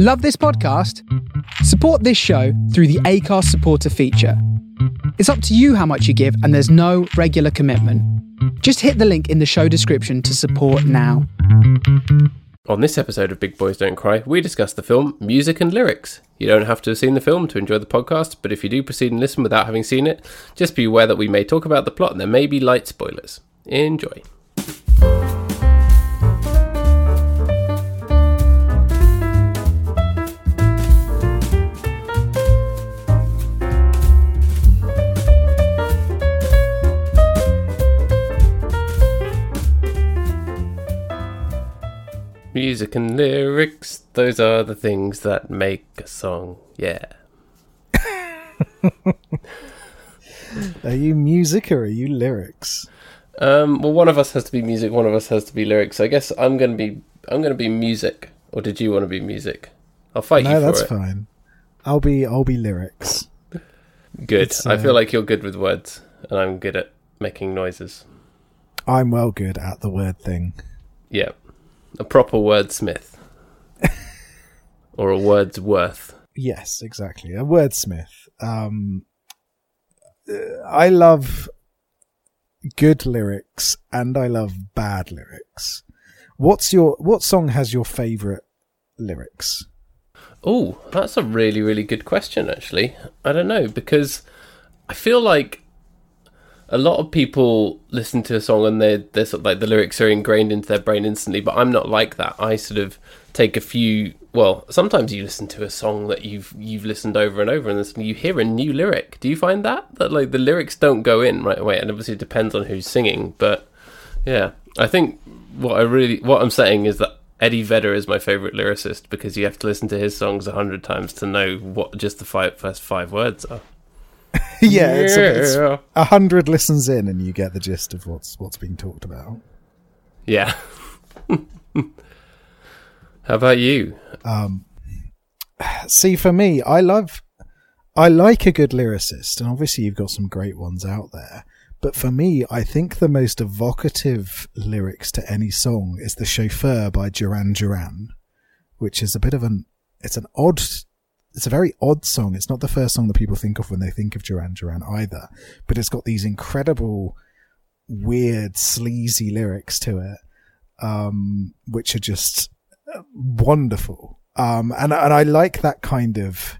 Love this podcast? Support this show through the Acast supporter feature. It's up to you how much you give, and there's no regular commitment. Just hit the link in the show description to support now. On this episode of Big Boys Don't Cry, we discuss the film, music, and lyrics. You don't have to have seen the film to enjoy the podcast, but if you do proceed and listen without having seen it, just be aware that we may talk about the plot and there may be light spoilers. Enjoy. Music and lyrics, those are the things that make a song. Yeah. Are you music or are you lyrics? Um, well, one of us has to be music, one of us has to be lyrics. I guess I'm gonna be I'm gonna be music. Or did you want to be music? I'll fight no, you for that's it. fine. I'll be I'll be lyrics. Good. It's, I feel uh, like you're good with words, and I'm good at making noises. I'm well good at the word thing. Yeah, a proper wordsmith, or a wordsworth. Yes, exactly. A wordsmith. Um, I love good lyrics and I love bad lyrics. What's your what song has your favorite lyrics? Oh, that's a really, really good question, actually. I don't know, because I feel like a lot of people listen to a song and they're, they're sort of like the lyrics are ingrained into their brain instantly, but I'm not like that. I sort of take a few. Well, sometimes you listen to a song that you've you've listened over and over, and then you hear a new lyric. Do you find that that like the lyrics don't go in right away? And obviously, it depends on who's singing, but yeah, I think what I really what I'm saying is that Eddie Vedder is my favorite lyricist because you have to listen to his songs a hundred times to know what just the five, first five words are. yeah, it's a, it's a hundred listens in and you get the gist of what's what's being talked about. Yeah. How about you? Um, see, for me, I love, I like a good lyricist, and obviously you've got some great ones out there. But for me, I think the most evocative lyrics to any song is "The Chauffeur" by Duran Duran, which is a bit of an, it's an odd, it's a very odd song. It's not the first song that people think of when they think of Duran Duran either, but it's got these incredible, weird, sleazy lyrics to it, um, which are just wonderful. Um, and and I like that kind of.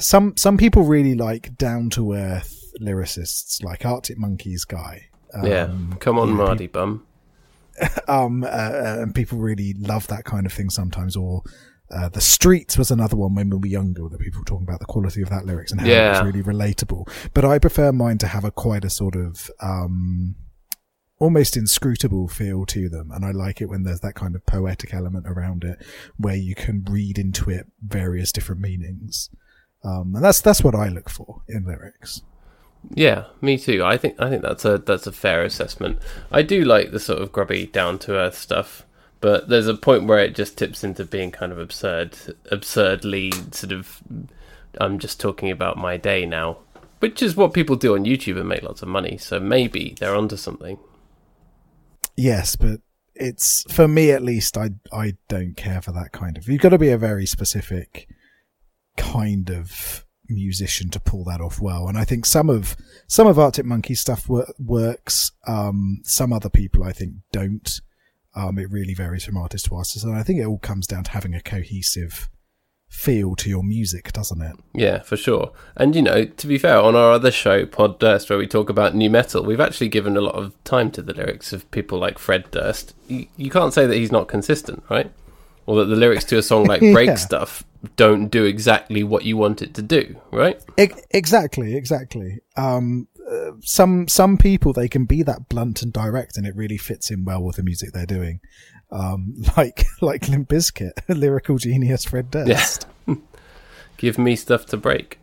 Some some people really like down to earth lyricists, like Arctic Monkeys guy. Um, yeah. Come on, Marty Bum. um, uh, uh, and people really love that kind of thing sometimes. Or uh, the Streets was another one when we were younger that people were talking about the quality of that lyrics and how Yeah. it was really relatable. But I prefer mine to have a quite a sort of um, almost inscrutable feel to them, and I like it when there's that kind of poetic element around it, where you can read into it various different meanings. Um, and that's that's what I look for in lyrics. Yeah, me too. I think I think that's a that's a fair assessment. I do like the sort of grubby, down to earth stuff, but there's a point where it just tips into being kind of absurd, absurdly sort of. I'm just talking about my day now, which is what people do on YouTube and make lots of money. So maybe they're onto something. Yes, but it's for me at least. I I don't care for that kind of. You've got to be a very specific kind of musician to pull that off well. And I think some of some of Arctic Monkey stuff wor- works. Um, some other people I think don't. Um, it really varies from artist to artist, and I think it all comes down to having a cohesive feel to your music, doesn't it? Yeah, for sure. And you know, to be fair, on our other show, Pod Durst, where we talk about new metal, we've actually given a lot of time to the lyrics of people like Fred Durst. You, you can't say that he's not consistent, right? Or that the lyrics to a song like Break Yeah. Stuff don't do exactly what you want it to do, right? E- exactly, exactly. Um, uh, some some people they can be that blunt and direct, and it really fits in well with the music they're doing. Um, like like Limp Bizkit, lyrical genius Fred Durst. Yeah. Give me stuff to break.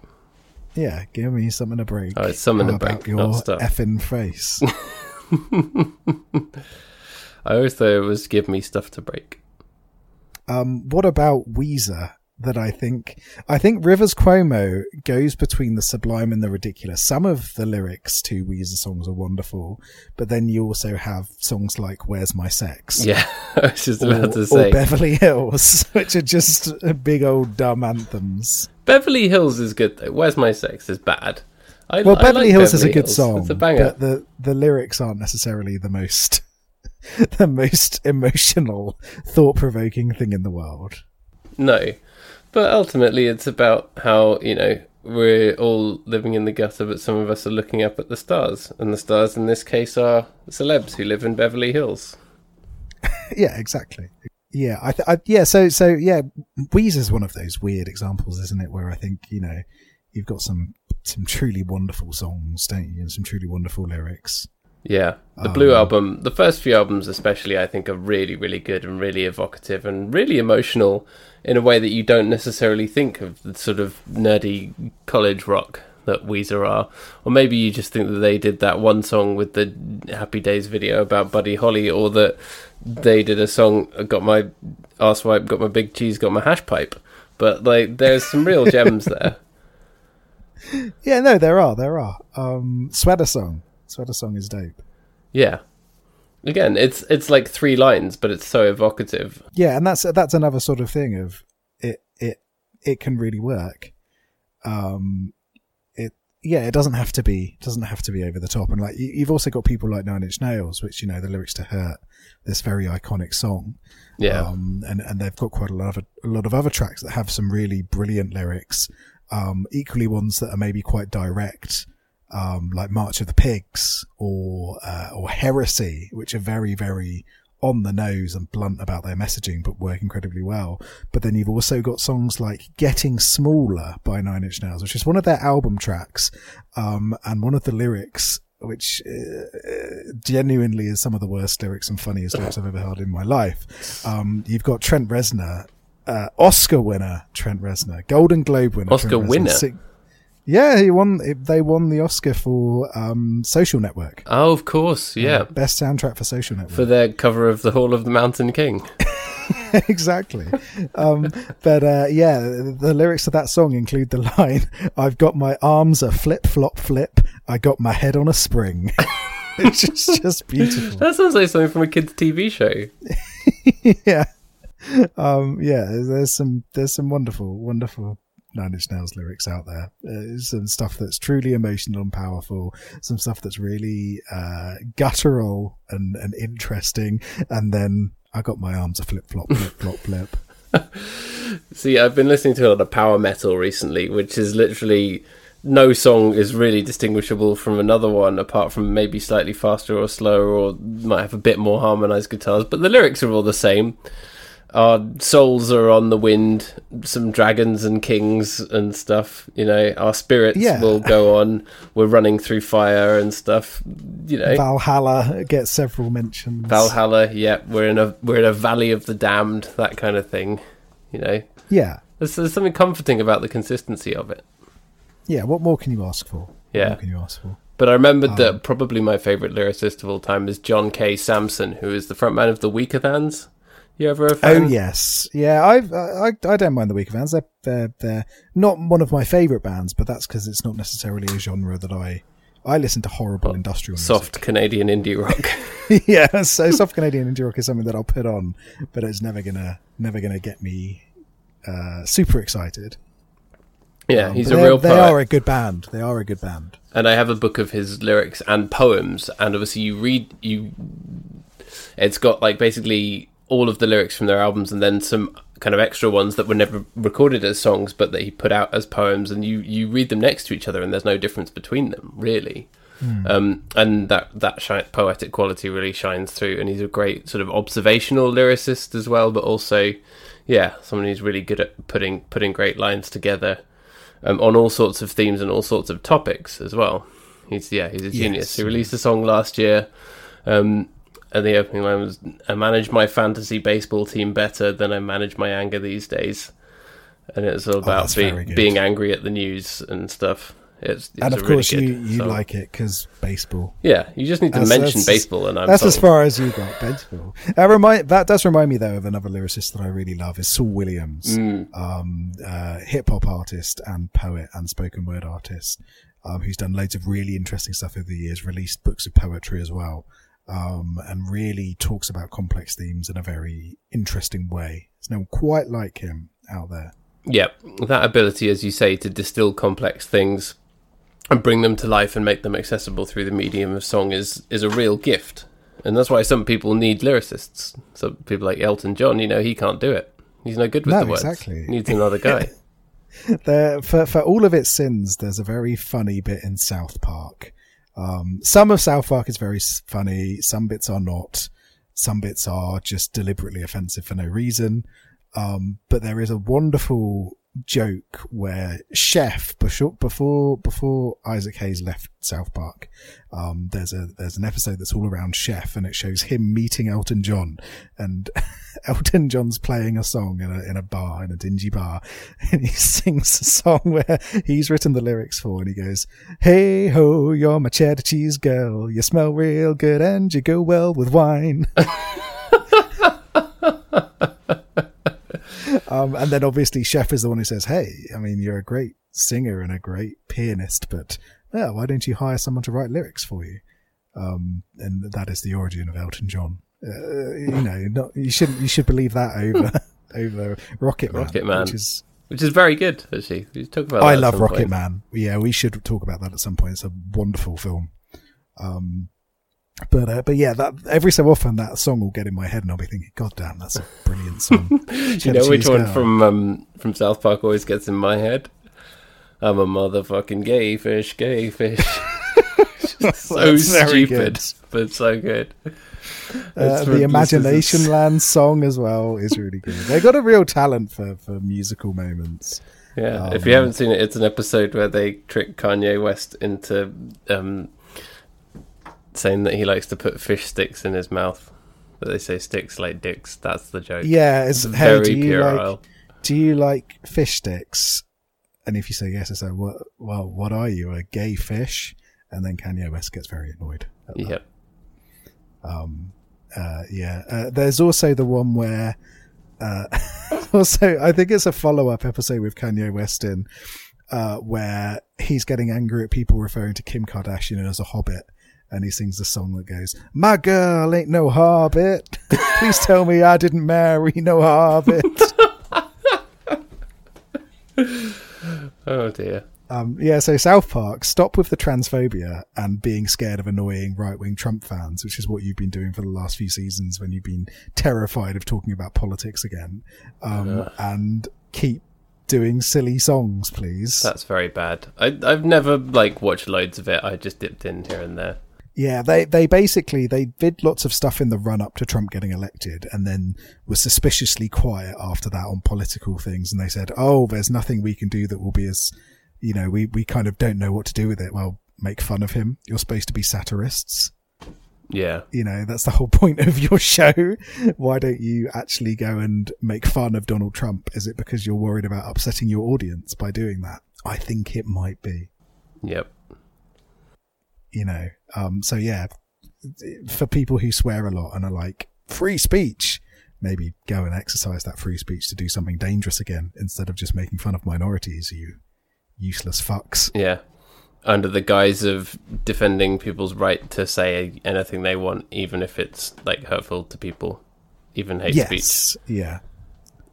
Yeah, give me something to break. Oh, it's something How to break, your not stuff. effing face. I always thought it was give me stuff to break. um, what about Weezer that I think I think Rivers Cuomo goes between the sublime and the ridiculous. Some of the lyrics to Weezer songs are wonderful, but then you also have songs like "Where's My Sex?" Yeah, I was just about or, to say or Beverly Hills, which are just big old dumb anthems. Beverly Hills is good though. Where's My Sex is bad. I, Well, I Beverly like Hills is a good Hills. song, It's a banger. but the the lyrics aren't necessarily the most the most emotional, thought provoking thing in the world. No, but ultimately it's about how you know we're all living in the gutter, but some of us are looking up at the stars, and the stars in this case are celebs who live in Beverly Hills. Yeah, exactly. Yeah, I, th- I yeah. So so yeah, Weezer's one of those weird examples, isn't it? Where I think you know you've got some some truly wonderful songs, don't you, and some truly wonderful lyrics. Yeah, the Blue Um, album, the first few albums especially, I think are really, really good and really evocative and really emotional in a way that you don't necessarily think of the sort of nerdy college rock that Weezer are. Or maybe you just think that they did that one song with the Happy Days video about Buddy Holly, or that they did a song, got my arse wipe, got my big cheese, got my hash pipe. But like, there's some real gems there. Yeah, no, there are, there are. Um, Sweater Song, Sweater Song is dope. Yeah. Again, it's it's like three lines, but it's so evocative. Yeah, and that's that's another sort of thing of it it it can really work. Um, it yeah, it doesn't have to be doesn't have to be over the top, and like you, you've also got people like Nine Inch Nails, which you know the lyrics to Hurt, this very iconic song. Yeah. Um, and and they've got quite a lot of a lot of other tracks that have some really brilliant lyrics. Um, equally ones that are maybe quite direct, um, like March of the Pigs or uh, or Heresy, which are very very on the nose and blunt about their messaging, but work incredibly well. But then you've also got songs like "Getting Smaller" by Nine Inch Nails, which is one of their album tracks, um, and one of the lyrics. Which uh, genuinely is some of the worst lyrics and funniest lyrics I've ever heard in my life. Um, you've got Trent Reznor, uh, Oscar winner Trent Reznor, Golden Globe winner. Oscar winner? sing- yeah, he won. They won the Oscar for um, Social Network. Oh, of course, yeah. Best soundtrack for Social Network. For their cover of the Hall of the Mountain King. exactly. Um, but uh, yeah, the lyrics to that song include the line, "I've got my arms a flip flop flip. I got my head on a spring." it's just, just beautiful. That sounds like something from a kids' TV show. yeah, um, yeah. There's some there's some wonderful wonderful Nine Inch Nails lyrics out there. Uh, some stuff that's truly emotional and powerful. Some stuff that's really uh, guttural and and interesting. And then I got my arms a flip flop flip flop flip. See, I've been listening to a lot of power metal recently, which is literally no song is really distinguishable from another one, apart from maybe slightly faster or slower, or might have a bit more harmonized guitars. But the lyrics are all the same. Our souls are on the wind, some dragons and kings and stuff. You know, our spirits Yeah. will go on. We're running through fire and stuff. You know, Valhalla gets several mentions. Valhalla. Yeah, we're in a we're in a valley of the damned. That kind of thing. You know, Yeah, there's, there's something comforting about the consistency of it. yeah. What more can you ask for? Yeah. more can you ask for? But I remembered Um, that probably my favourite lyricist of all time is John K. Samson, who is the frontman of the Weaker Weakerthans. You ever a Oh yes, yeah. I've, I I don't mind the Weakerthans. They're they're, they're not one of my favourite bands, but that's because it's not necessarily a genre that I I listen to horrible industrial music. Soft Canadian indie rock. yeah, so soft Canadian indie rock is something that I'll put on, but it's never gonna never gonna get me uh, super excited. yeah, Um, he's a real They poet. are a good band. They are a good band. and I have a book of his lyrics and poems, and obviously you read you. It's got like basically all of the lyrics from their albums, and then some kind of extra ones that were never recorded as songs, but that he put out as poems, and you you read them next to each other, and there's no difference between them really. Um, and that that shi- poetic quality really shines through, and he's a great sort of observational lyricist as well, but also, yeah, someone who's really good at putting putting great lines together um, on all sorts of themes and all sorts of topics as well. He's yeah, he's a genius. Yes. He released a song last year, um, and the opening line was, "I manage my fantasy baseball team better than I manage my anger these days," and it's all about Oh, be- being angry at the news and stuff. It's, it's and of really course, good you, you song. like it because baseball. Yeah, you just need to That's- mention that's- baseball, and I'm That's as far as you got, baseball. That remind that does remind me though of another lyricist that I really love is Saul Williams, Mm. um, uh, hip hop artist and poet and spoken word artist, um, who's done loads of really interesting stuff over the years, released books of poetry as well, um, and really talks about complex themes in a very interesting way. There's no one quite like him out there. Yep, that ability, as you say, to distill complex things and bring them to life and make them accessible through the medium of song is is a real gift, and that's why some people need lyricists. Some people like Elton John, you know, he can't do it. He's no good with No, the words. exactly. Needs another guy. there for for all of its sins, there's a very funny bit in South Park. Um, some of South Park is very funny. Some bits are not. Some bits are just deliberately offensive for no reason. Um, but there is a wonderful joke where Chef before before Isaac Hayes left South Park, um, there's a there's an episode that's all around Chef, and it shows him meeting Elton John, and Elton John's playing a song in a in a bar in a dingy bar, and he sings a song where he's written the lyrics for, and he goes, "Hey ho, you're my cheddar cheese girl, you smell real good and you go well with wine." Um, and then obviously Chef is the one who says, "Hey, I mean, you're a great singer and a great pianist, but yeah, why don't you hire someone to write lyrics for you?" Um, and that is the origin of Elton John. Uh, you know, not, you shouldn't you should believe that over over Rocket Man, Rocket Man. which is Which is very good, actually. We talk about. I love Rocket point. Man. Yeah, we should talk about that at some point. It's a wonderful film. Um, but uh, but yeah, that every so often that song will get in my head, and I'll be thinking, "God damn, that's a brilliant song." Do you know which one from um, from South Park always gets in my head? I'm a motherfucking gay fish, gay fish. so stupid, but so good. Uh, the Imagination Land song as well is really good. They got a real talent for, for musical moments. Yeah, Um, if you haven't seen it, it's an episode where they trick Kanye West into um, saying that he likes to put fish sticks in his mouth. But they say sticks like dicks. That's the joke. Yeah, it's, It's hey, very do you like puerile. do you like fish sticks? And if you say yes, I say, what, well, what are you, a gay fish? And then Kanye West gets very annoyed. at that. Yep. Um, uh, yeah. Uh, there's also the one where, uh, also, I think it's a follow up episode with Kanye West in, uh, where he's getting angry at people referring to Kim Kardashian as a hobbit. And he sings the song that goes, My girl ain't no hobbit. Please tell me I didn't marry no hobbit. Oh dear. Um, yeah, so South Park, stop with the transphobia and being scared of annoying right wing Trump fans, which is what you've been doing for the last few seasons when you've been terrified of talking about politics again. Um, and keep doing silly songs, please. That's very bad. I, I've never like watched loads of it. I just dipped in here and there. Yeah, they they basically they did lots of stuff in the run up to Trump getting elected, and then were suspiciously quiet after that on political things. And they said, "Oh, there's nothing we can do that will be as, you know, we we kind of don't know what to do with it." Well, make fun of him. You're supposed to be satirists. Yeah. You know, that's the whole point of your show. Why don't you actually go and make fun of Donald Trump? Is it because you're worried about upsetting your audience by doing that? I think it might be Yep. You know um so yeah for people who swear a lot and are like free speech maybe go and exercise that free speech to do something dangerous again instead of just making fun of minorities you useless fucks Yeah. Under the guise of defending people's right to say anything they want, even if it's like hurtful to people, even hate speech. yes yeah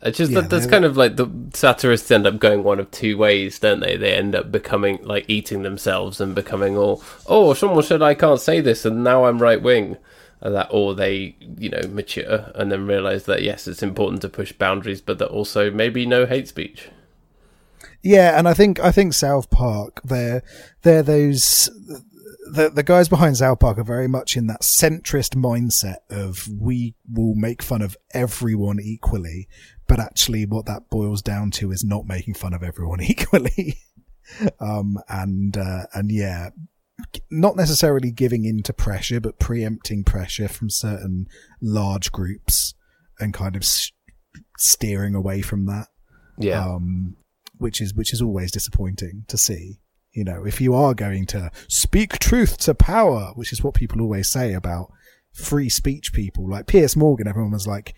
It's just Yeah, that that's kind of like the satirists end up going one of two ways, don't they? They end up becoming like eating themselves and becoming all, oh, someone said I can't say this, and now I'm right wing. That, or they, you know, mature and then realize that yes, it's important to push boundaries, but that also maybe no hate speech. yeah and i think i think south park they're they're those the the guys behind South Park are very much in that centrist mindset of we will make fun of everyone equally, but actually what that boils down to is not making fun of everyone equally. um, and, uh, and yeah, not necessarily giving in to pressure, but preempting pressure from certain large groups and kind of s- steering away from that Yeah, um, which is which is always disappointing to see. You know, if you are going to speak truth to power, which is what people always say about free speech people, like Piers Morgan, everyone was like,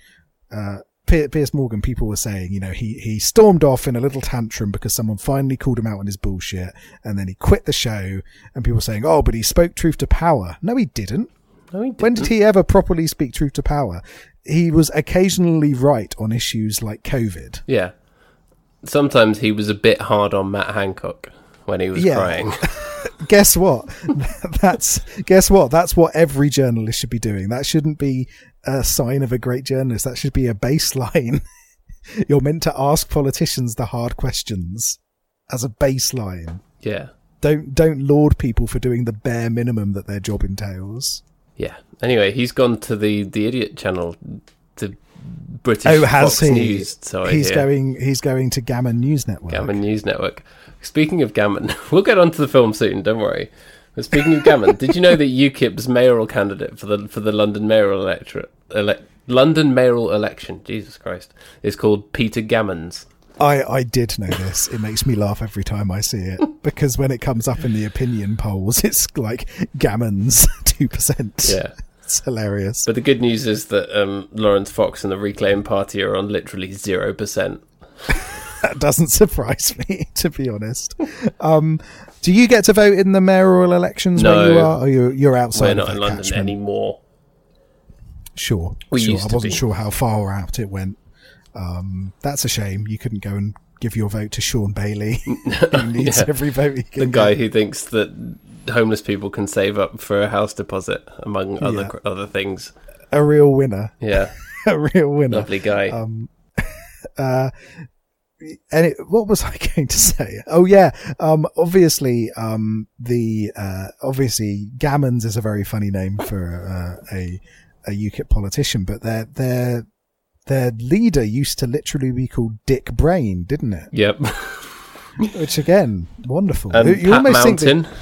uh, Piers Morgan, people were saying, you know, he, he stormed off in a little tantrum because someone finally called him out on his bullshit and then he quit the show and people were saying, oh, but he spoke truth to power. No, he didn't. No, he didn't. When did he ever properly speak truth to power? He was occasionally right on issues like COVID. Yeah. Sometimes he was a bit hard on Matt Hancock when he was Yeah. crying. guess what? That's guess what? That's what every journalist should be doing. That shouldn't be a sign of a great journalist. That should be a baseline. You're meant to ask politicians the hard questions as a baseline. yeah. Don't don't laud people for doing the bare minimum that their job entails. Yeah. Anyway, he's gone to the the idiot channel, the British Oh, has Fox he? News. So I he's hear. going. He's going to Gammon News Network. Gammon News Network. Speaking of Gammon, we'll get onto the film soon. Don't worry. But speaking of Gammon, did you know that UKIP's mayoral candidate for the for the London mayoral electorate, ele- London mayoral election, Jesus Christ, is called Peter Gammons. I, I did know this. It makes me laugh every time I see it because when it comes up in the opinion polls, it's like Gammon's two percent. Yeah. it's hilarious. But the good news is that um, Laurence Fox and the Reclaim Party are on literally zero percent. that doesn't surprise me, to be honest. Um, do you get to vote in the mayoral elections where you are, or you're, you're outside? We're of not in London catchment? anymore. Sure, We sure. I wasn't be. sure how far out it went. Um, that's a shame. You couldn't go and give your vote to Shaun Bailey, who needs Yeah. every vote he can. The guy who thinks that homeless people can save up for a house deposit, among other Yeah. other things. a real winner, Yeah, a real winner. lovely guy. Um, uh, and it, what was I going to say? Oh yeah, um, obviously, um, the uh, obviously Gammons is a very funny name for uh, a a UKIP politician, but their their their leader used to literally be called Dick Braine, didn't it? yep. Which again, wonderful. And You- you Pat almost think that- Mountain.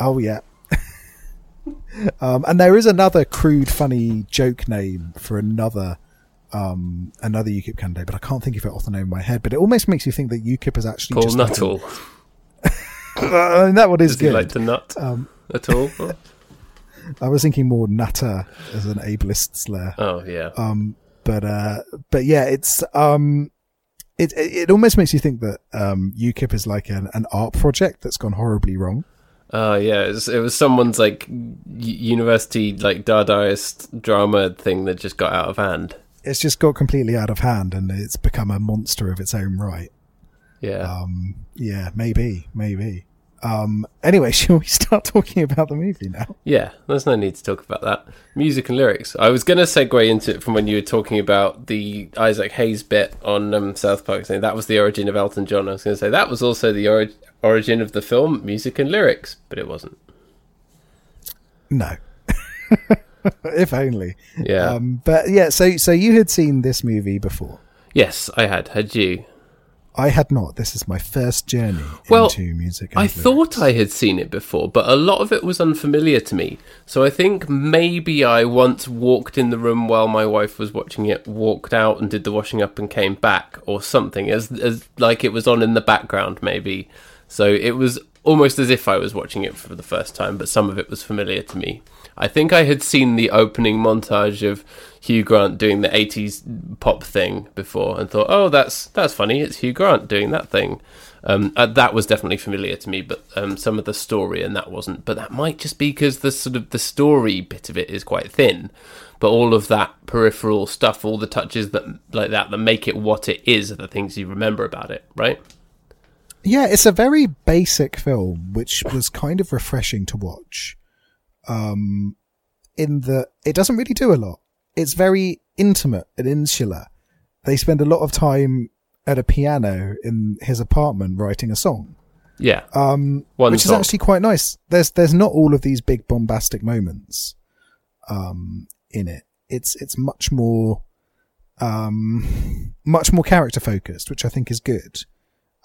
Oh yeah. um, and there is another crude, funny joke name for another um, another UKIP candidate, but I can't think of it off the name of my head. But it almost makes you think that UKIP is actually Paul just Nuttall. I mean, that one is Does good. like to nut um, at all? I was thinking more nutter as an ableist slur. oh yeah. Um, but uh, but yeah, it's um, it it it almost makes you think that um, UKIP is like an, an art project that's gone horribly wrong. Oh yeah. It was, it was someone's like university like Dadaist drama thing that just got out of hand. It's just got completely out of hand, and it's become a monster of its own right. Yeah. Um, yeah, maybe, maybe. Um, anyway, shall we start talking about the movie now? Yeah, there's no need to talk about that. Music and lyrics. I was going to segue into it from when you were talking about the Isaac Hayes bit on um, South Park, saying that was the origin of Elton John. I was going to say that was also the ori- origin of the film, music and lyrics, but it wasn't. No. if only. Yeah. Um, but yeah, so so you had seen this movie before. yes, I had. Had you? I had not. This is my first journey Well, into music. I lyrics. thought I had seen it before, but a lot of it was unfamiliar to me. So I think maybe I once walked in the room while my wife was watching it, walked out and did the washing up and came back, or something, as as like it was on in the background, maybe. So it was almost as if I was watching it for the first time, but some of it was familiar to me. I think I had seen the opening montage of Hugh Grant doing the 80s pop thing before and thought, "Oh, that's that's funny. It's Hugh Grant doing that thing." Um, uh, that was definitely familiar to me, but um, some of the story and that wasn't. But that might just be because the sort of the story bit of it is quite thin. But all of that peripheral stuff, all the touches that like that that make it what it is, are the things you remember about it, right? Yeah, it's a very basic film, which was kind of refreshing to watch. Um, in that it doesn't really do a lot. It's very intimate and insular. They spend a lot of time at a piano in his apartment writing a song. Yeah, Um, which song. is actually quite nice. There's there's not all of these big bombastic moments um, in it. It's it's much more um, much more character focused, which I think is good.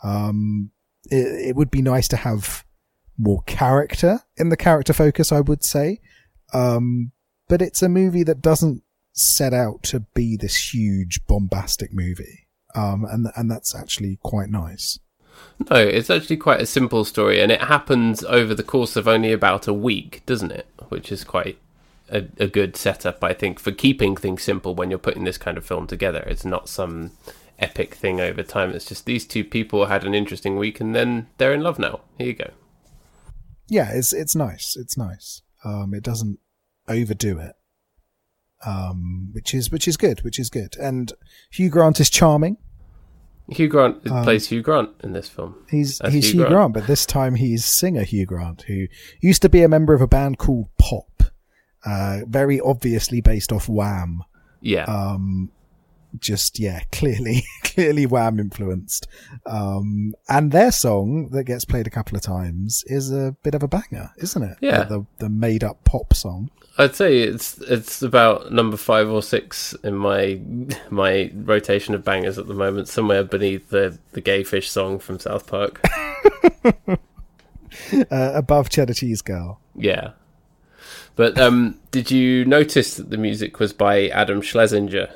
Um, it, it would be nice to have more character in the character focus, I would say. Um, but it's a movie that doesn't set out to be this huge bombastic movie. Um, and and that's actually quite nice. No, it's actually quite a simple story, and it happens over the course of only about a week, doesn't it? Which is quite a, a good setup, I think, for keeping things simple when you're putting this kind of film together. It's not some epic thing over time. It's just these two people had an interesting week, and then they're in love now. Here you go. Yeah, it's it's nice. It's nice. Um, it doesn't overdo it, um, which is which is good. Which is good. And Hugh Grant is charming. Hugh Grant plays Hugh Grant in this film. He's he's Hugh Hugh, Grant. Grant. but this time he's singer Hugh Grant, who used to be a member of a band called Pop, uh, very obviously based off Wham. Yeah, Um, just yeah, clearly clearly Wham influenced. Um, and their song that gets played a couple of times is a bit of a banger, isn't it? Yeah. the the made up pop song. I'd say it's it's about number five or six in my my rotation of bangers at the moment, somewhere beneath the the gay fish song from South Park. Uh, above Cheddar Cheese Girl. yeah, but um, did you notice that the music was by Adam Schlesinger?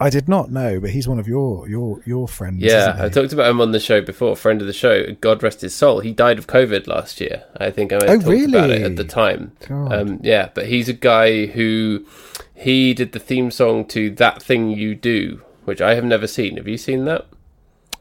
I did not know, but he's one of your your your friends. Yeah, I talked about him on the show before. Friend of the show, God rest his soul. He died of COVID last year. I think I Oh, talked about it at the time. Um, yeah, but he's a guy who he did the theme song to That Thing You Do, which I have never seen. Have you seen that?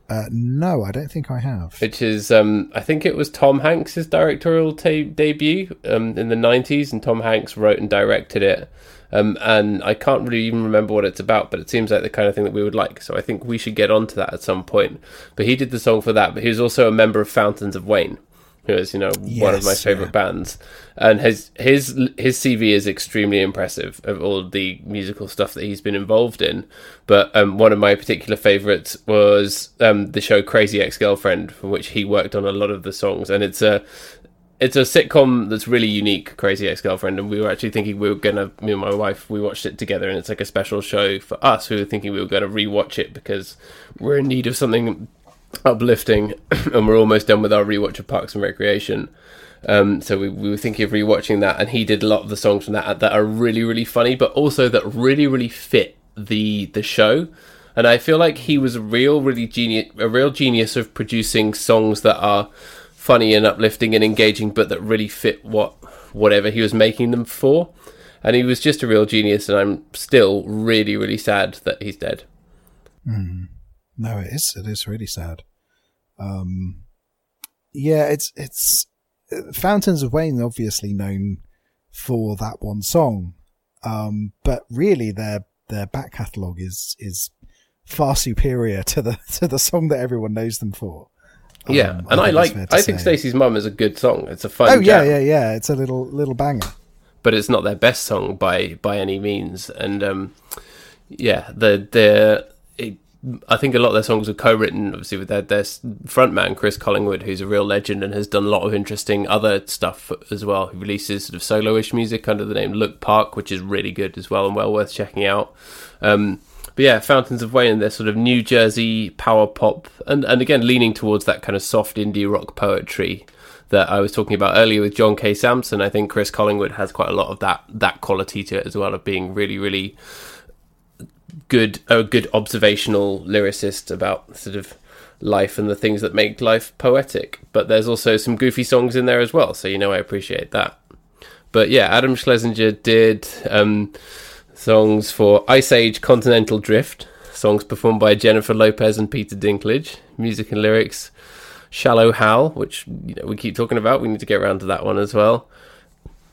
Uh, no, I don't think I have. Which is, um, I think it was Tom Hanks's directorial debut um, in the '90s, and Tom Hanks wrote and directed it. Um, and I can't really even remember what it's about, but it seems like the kind of thing that we would like. So I think we should get onto that at some point. But he did the song for that. But he was also a member of Fountains of Wayne, who is, you know, one of my favorite yeah. bands. And his his his CV is extremely impressive of all the musical stuff that he's been involved in. But um, one of my particular favorites was um, the show Crazy Ex Girlfriend, for which he worked on a lot of the songs. And it's a it's a sitcom that's really unique, Crazy Ex Girlfriend, and we were actually thinking we were gonna, me and my wife, we watched it together, and it's like a special show for us. We were thinking we were gonna rewatch it because we're in need of something uplifting, and we're almost done with our rewatch of Parks and Recreation. Um, so we, we were thinking of rewatching that, and he did a lot of the songs from that that are really, really funny, but also that really, really fit the the show. And I feel like he was a real, really genius, a real genius of producing songs that are funny and uplifting and engaging, but that really fit what whatever he was making them for. And he was just a real genius, and I'm still really, really sad that he's dead. No, it is. It is really sad. Um, yeah, it's it's uh, Fountains of Wayne, obviously known for that one song, um, but really their their back catalogue is is far superior to the to the song that everyone knows them for. Yeah, Um, and I, think like. it's fair to I think. Stacey's Mum is a good song. It's a fun. Oh yeah, jam. yeah, yeah. It's a little little banger. but it's not their best song by by any means. And um, yeah, the the it, I think a lot of their songs are co-written, obviously with their their frontman Chris Collingwood, who's a real legend and has done a lot of interesting other stuff as well. He releases sort of solo-ish music under the name Look Park, which is really good as well and well worth checking out. Um, but yeah, Fountains of Wayne, they're sort of New Jersey power pop, and and again leaning towards that kind of soft indie rock poetry that I was talking about earlier with John K. Samson. I think Chris Collingwood has quite a lot of that that quality to it as well of being really, really good, a good observational lyricist about sort of life and the things that make life poetic. But there's also some goofy songs in there as well, so you know I appreciate that. But yeah, Adam Schlesinger did um, songs for Ice Age Continental Drift, songs performed by Jennifer Lopez and Peter Dinklage, music and lyrics. Shallow Hal, which you know we keep talking about. We need to get around to that one as well.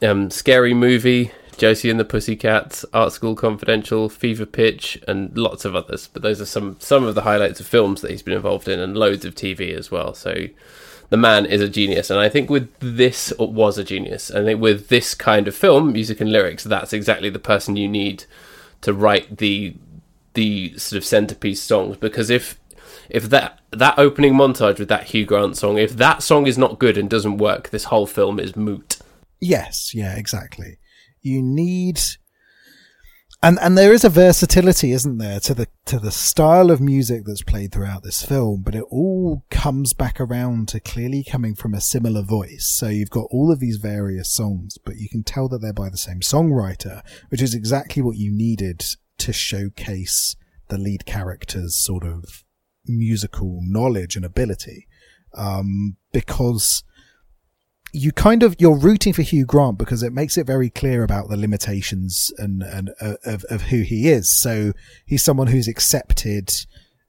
Um, Scary Movie, Josie and the Pussycats, Art School Confidential, Fever Pitch, and lots of others. But those are some some of the highlights of films that he's been involved in, and loads of TV as well. So the man is a genius, and I think with this or was a genius. I think with this kind of film, music and lyrics, that's exactly the person you need to write the the sort of centerpiece songs. Because if if that that opening montage with that Hugh Grant song, if that song is not good and doesn't work, this whole film is moot. Yes, yeah, exactly. You need and and there is a versatility, isn't there, to the to the style of music that's played throughout this film, but it all comes back around to clearly coming from a similar voice. So you've got all of these various songs, but you can tell that they're by the same songwriter, which is exactly what you needed to showcase the lead character's sort of musical knowledge and ability. Um, because you kind of you're rooting for Hugh Grant because it makes it very clear about the limitations and and uh, of of who he is. So he's someone who's accepted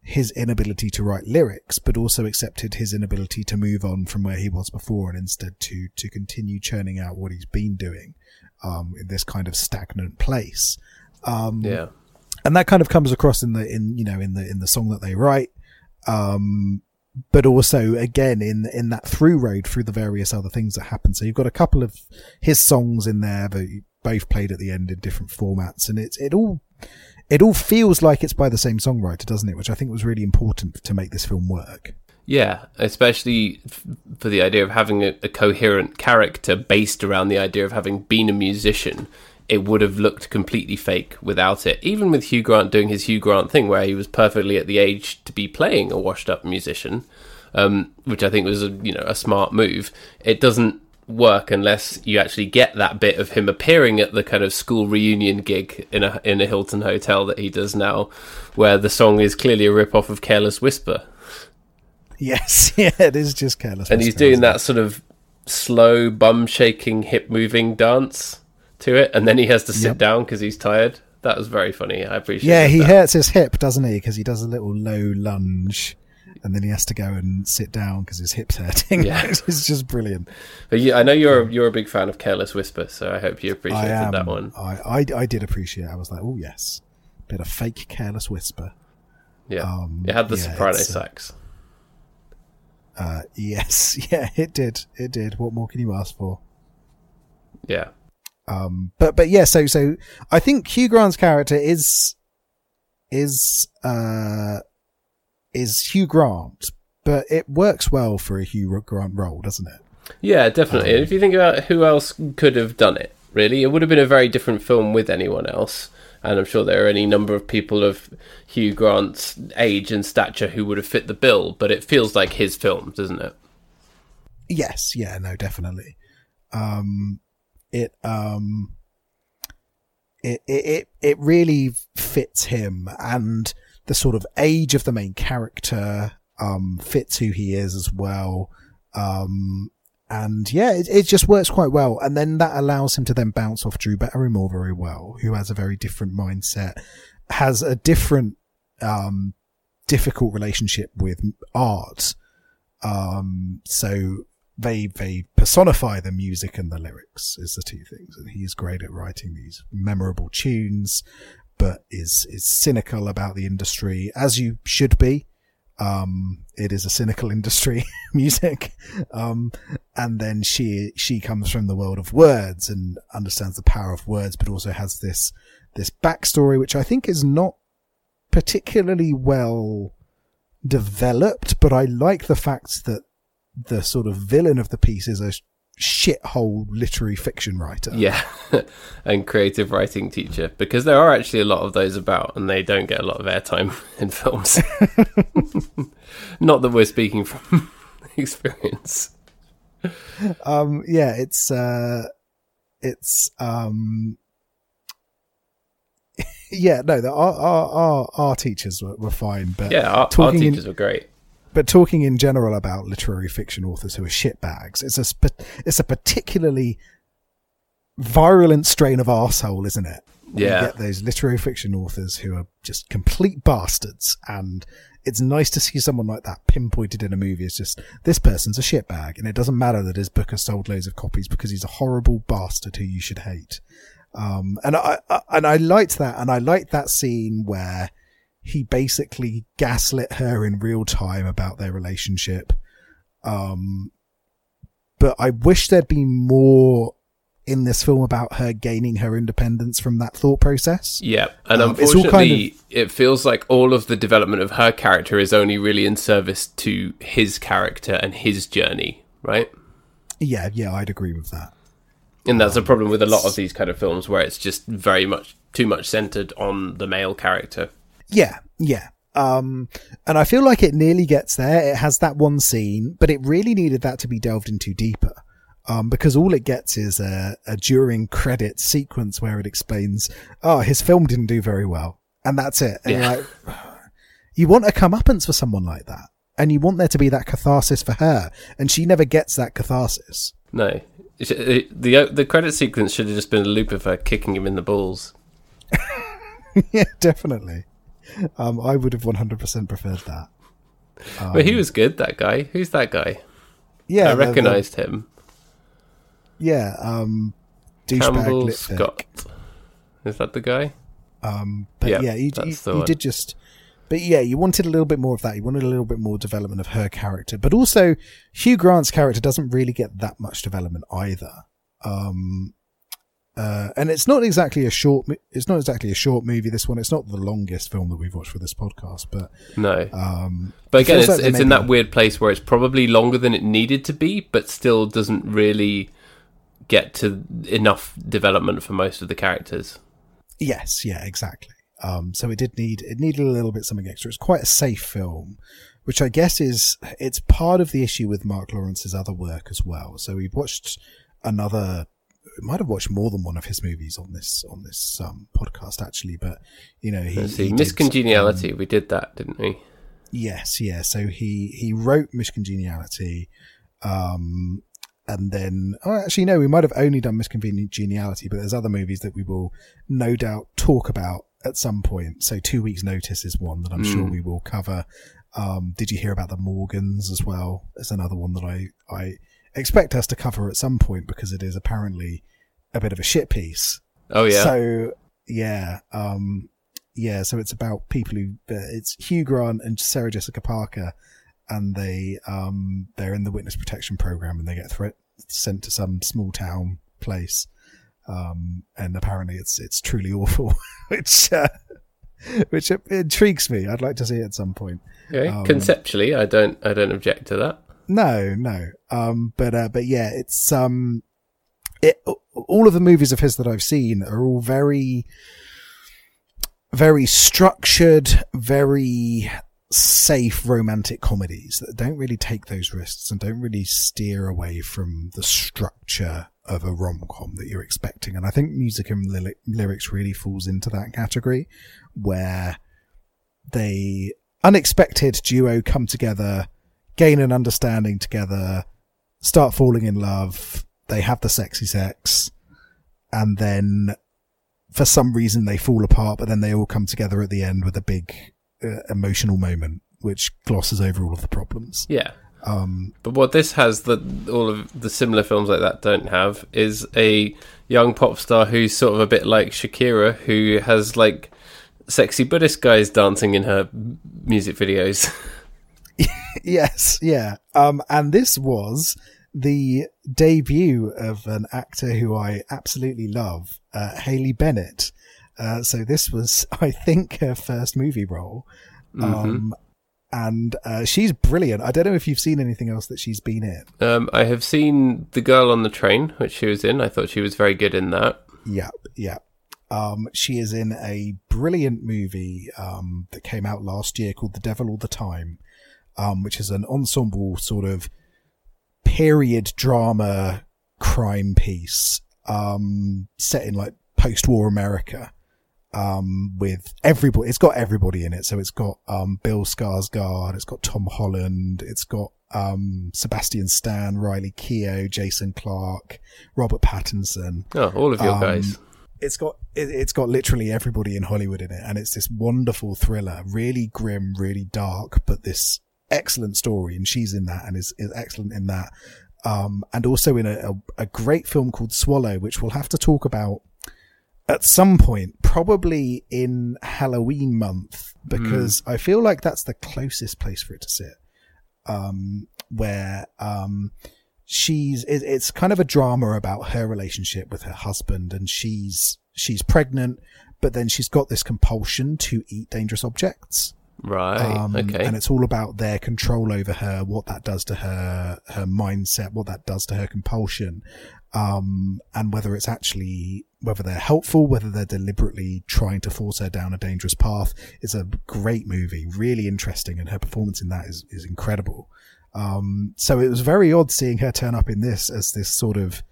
his inability to write lyrics, but also accepted his inability to move on from where he was before and instead to to continue churning out what he's been doing um, in this kind of stagnant place. Um, Yeah. and that kind of comes across in the in you know in the in the song that they write um but also again in in that through road through the various other things that happen. So you've got a couple of his songs in there but both played at the end in different formats and it's it all it all feels like it's by the same songwriter doesn't it? Which i think was really important to make this film work. Yeah, especially f- for the idea of having a, a coherent character based around the idea of having been a musician. It would have looked completely fake without it. Even with Hugh Grant doing his Hugh Grant thing, where he was perfectly at the age to be playing a washed-up musician, um, which I think was a you know a smart move. It doesn't work unless you actually get that bit of him appearing at the kind of school reunion gig in a in a Hilton hotel that he does now, where the song is clearly a rip off of Careless Whisper yes yeah it is just careless and he's doing that sort of slow bum shaking hip moving dance to it and then he has to sit Yep. down because he's tired that was very funny i appreciate yeah he that. hurts his hip doesn't he because he does a little low lunge and then he has to go and sit down because his hip's hurting. Yeah. it's just brilliant. but yeah, i know you're you're a big fan of careless whisper so i hope you appreciated am. that one I, I, I did appreciate. it. I was like, oh yes, bit of fake careless whisper. yeah Um, it had the yeah, soprano sax Uh, yes, yeah, it did. It did. What more can you ask for? yeah Um, but but yeah, so so I think Hugh Grant's character is is uh is Hugh Grant, but it works well for a Hugh Grant role, doesn't it? Yeah, definitely. Um, and if you think about who else could have done it, really, it would have been a very different film with anyone else. And I'm sure there are any number of people of Hugh Grant's age and stature who would have fit the bill, but it feels like his film, doesn't it? Yes, yeah, no, definitely. Um, it um, it it it, really fits him and the sort of age of the main character um fits who he is as well. Um, and yeah, it, it just works quite well. And then that allows him to then bounce off Drew Barrymore very well, who has a very different mindset, has a different, um, difficult relationship with art. Um, so they, they personify the music and the lyrics is the two things. And he's great at writing these memorable tunes, but is, is cynical about the industry as you should be. Um, it is a cynical industry, music. Um, and then she, she comes from the world of words and understands the power of words, but also has this, this backstory, which I think is not particularly well developed, but I like the fact that the sort of villain of the piece is a shithole literary fiction writer. Yeah, and creative writing teacher, because there are actually a lot of those about, and they don't get a lot of airtime in films. Not that we're speaking from experience. Um, yeah, it's, uh, it's, um, yeah, no, the, our, our, our, our teachers were, were fine, but Yeah, our, our talking in- teachers were great. But talking in general about literary fiction authors who are shitbags, it's a sp- it's a particularly virulent strain of arsehole, isn't it? You Yeah. get those literary fiction authors who are just complete bastards, and it's nice to see someone like that pinpointed in a movie. It's just this person's a shitbag, and it doesn't matter that his book has sold loads of copies because he's a horrible bastard who you should hate. Um, and I, I and I liked that, and I liked that scene where he basically gaslit her in real time about their relationship. Um, but I wish there'd been more in this film about her gaining her independence from that thought process. Yeah, and Um, it's all unfortunately, kind it feels like all of the development of her character is only really in service to his character and his journey, right? Yeah, yeah, I'd agree with that. And that's a problem with a lot of these kind of films where it's just very much too much centered on the male character. Yeah, yeah. Um, and I feel like it nearly gets there. It has that one scene, but it really needed that to be delved into deeper. Um, because all it gets is a, a during credit sequence where it explains, oh, his film didn't do very well. And that's it. And Yeah. you're like, You want a comeuppance for someone like that, and you want there to be that catharsis for her, and she never gets that catharsis. No, it- the the credit sequence should have just been a loop of her kicking him in the balls. yeah, definitely. Um, I would have 100% preferred that. but he was good. That guy. Who's that guy? Yeah, I recognised him. yeah, um, Campbell. Scott. Is that the guy? Um, but Yeah, yeah, you, that's you, the you one. did just. But yeah, you wanted a little bit more of that. You wanted a little bit more development of her character, but also Hugh Grant's character doesn't really get that much development either. Um, uh, and it's not exactly a short. It's not exactly a short movie. This one. It's not the longest film that we've watched for this podcast, but No. um, But again, feels it's, like it's in that weird place where it's probably longer than it needed to be, but still doesn't really get to enough development for most of the characters. Yes, yeah, exactly. Um, so it did need it needed a little bit something extra. It's quite a safe film, which I guess is it's part of the issue with Marc Lawrence's other work as well. So we've watched another. Might have watched more than one of his movies on this on this um, podcast actually, but you know he, he Miss Congeniality, um, we did that, didn't we? Yes, yeah. So he he wrote Miss Congeniality, um, and then oh, actually no, we might have only done Miss Congeniality, but there's other movies that we will no doubt talk about at some point. So Two Weeks Notice is one that I'm sure Mm. we will cover. Um, did you hear about the Morgans as well? It's another one that I I expect us to cover at some point because it is apparently a bit of a shit piece. Oh, yeah. So yeah, um, yeah. So it's about people who uh, it's Hugh Grant and Sarah Jessica Parker, and they um they're in the witness protection program and they get threat sent to some small town place, um, and apparently it's it's truly awful, which uh, which intrigues me. I'd like to see it at some point. okay. um, Conceptually, I don't, I don't object to that. No, no. Um, but uh, but yeah, it's um, it all of the movies of his that I've seen are all very, very structured, very safe romantic comedies that don't really take those risks and don't really steer away from the structure of a rom com that you're expecting. And I think music and lyric- lyrics really falls into that category where they unexpected duo come together, gain an understanding together, start falling in love. They have the sexy sex, and then for some reason they fall apart, but then they all come together at the end with a big uh, emotional moment, which glosses over all of the problems. Yeah. Um, But what this has that all of the similar films like that don't have is a young pop star who's sort of a bit like Shakira, who has like sexy Buddhist guys dancing in her music videos. yes, yeah. Um, and this was the debut of an actor who I absolutely love, uh, Haley Bennett. Uh, so this was, I think, her first movie role. Um, and uh, she's brilliant. I don't know if you've seen anything else that she's been in. Um, I have seen The Girl on the Train, which she was in. I thought she was very good in that. Yeah, yeah. Um, she is in a brilliant movie um, that came out last year called The Devil All the Time, um, which is an ensemble sort of period drama crime piece um, set in like post-war America um, with everybody. It's got everybody in it. So it's got um, Bill Skarsgård, it's got Tom Holland, it's got um, Sebastian Stan, Riley Keough, Jason Clarke, Robert Pattinson Oh, all of your Um, guys. it's got it, it's got literally everybody in Hollywood in it, and it's this wonderful thriller, really grim, really dark, but this excellent story, and she's in that and is, is excellent in that. Um, and also in a, a, a great film called Swallow, which we'll have to talk about at some point, probably in Halloween month, because I feel like that's the closest place for it to sit. Um, where, um, she's, it, it's kind of a drama about her relationship with her husband and she's, she's pregnant, but then she's got this compulsion to eat dangerous objects. Right. Um, okay. And it's all about their control over her, what that does to her, her mindset, what that does to her compulsion. Um, and whether it's actually, whether they're helpful, whether they're deliberately trying to force her down a dangerous path. It's a great movie, really interesting. And her performance in that is, is incredible. Um, so it was very odd seeing her turn up in this as this sort of,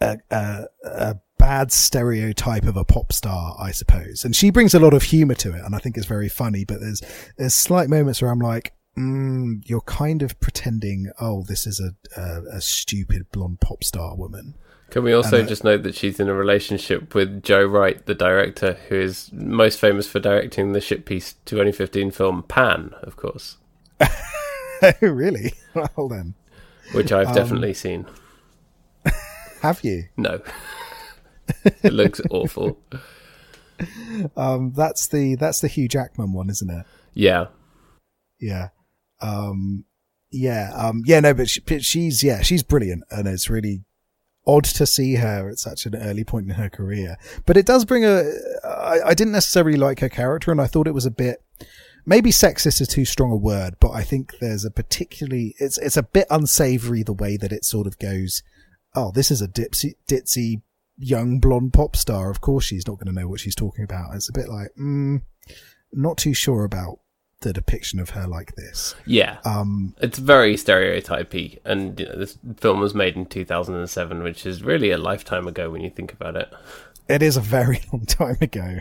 a, a, a bad stereotype of a pop star, I suppose. And she brings a lot of humor to it, and I think it's very funny. But there's there's slight moments where I'm like, mm, you're kind of pretending, oh, this is a a, a stupid blonde pop star woman. Can we also And, uh, just note that she's in a relationship with Joe Wright, the director, who is most famous for directing the shit piece 2015 film Pan, of course, oh, really? Well then, which Um, I've definitely seen. have you? No. It looks awful. Um, that's the that's the Hugh Jackman one, isn't it? Yeah. Yeah. Um, yeah. Um, yeah, no, but, she, but she's, yeah, she's brilliant. And it's really odd to see her at such an early point in her career. But it does bring a, I, I didn't necessarily like her character and I thought it was a bit, maybe sexist is too strong a word, but I think there's a particularly, it's, it's a bit unsavory the way that it sort of goes, oh, this is a dipsy, ditzy young blonde pop star. Of course she's not going to know what she's talking about. It's a bit like, mm, not too sure about the depiction of her like this. Yeah. Um, It's very stereotypy, and you know, this film was made in 2007, which is really a lifetime ago when you think about it. it is a very long time ago.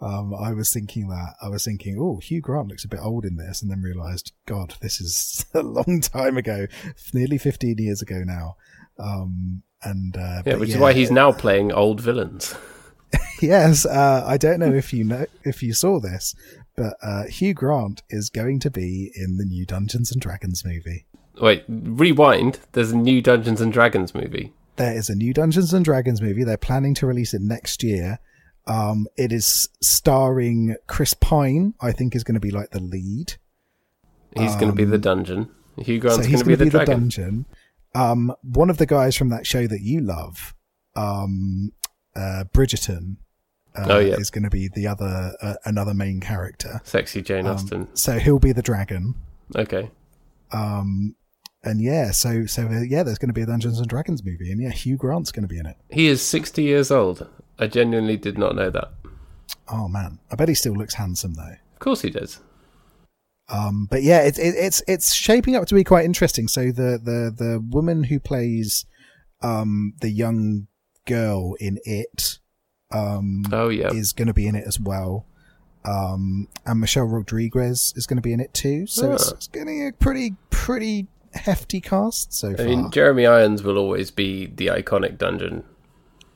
Um, I was thinking that I was thinking, oh, Hugh Grant looks a bit old in this, and then realised, God, this is a long time ago, nearly fifteen years ago now. Um, and uh, Yeah, which is why he's now playing old villains. yes. Uh, I don't know if you know if you saw this, but uh, Hugh Grant is going to be in the new Dungeons and Dragons movie. Wait, rewind. There's a new Dungeons and Dragons movie. there is a new Dungeons and Dragons movie. They're planning to release it next year. Um, it is starring Chris Pine. I think is going to be like the lead. He's going to be the dungeon. Hugh Grant's Um, so going to be going the the dragon. dungeon. Um, one of the guys from that show that you love, um, uh, Bridgerton, uh, Oh, yeah. is going to be the other uh, another main character. Sexy Jane Um, Austen. so he'll be the dragon. Okay. Um, and yeah, so so uh, yeah, there's going to be a Dungeons and Dragons movie, and yeah, Hugh Grant's going to be in it. He is 60 years old. I genuinely did not know that. Oh man, I bet he still looks handsome though. Of course he does. Um, but yeah, it's it, it's it's shaping up to be quite interesting. So the the the woman who plays um the young girl in it um Oh, yeah. is going to be in it as well. Um, and Michelle Rodriguez is going to be in it too. So it's, it's getting a pretty pretty hefty cast so far. I mean, Jeremy Irons will always be the iconic dungeon.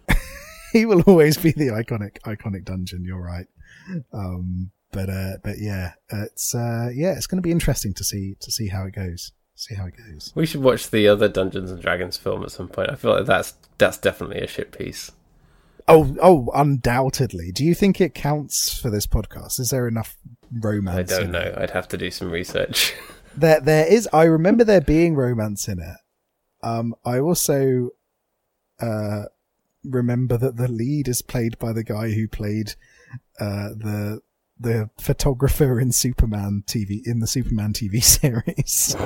he will always be the iconic iconic dungeon. You're right. Um, but uh, but yeah, it's uh, yeah, it's going to be interesting to see to see how it goes. See how it goes. We should watch the other Dungeons and Dragons film at some point. I feel like that's that's definitely a shit piece. Oh, oh, undoubtedly. Do you think it counts for this podcast? Is there enough romance? I don't know. It? I'd have to do some research. There, there is. I remember there being romance in it. Um, I also uh remember that the lead is played by the guy who played uh the the photographer in Superman TV in the Superman TV series.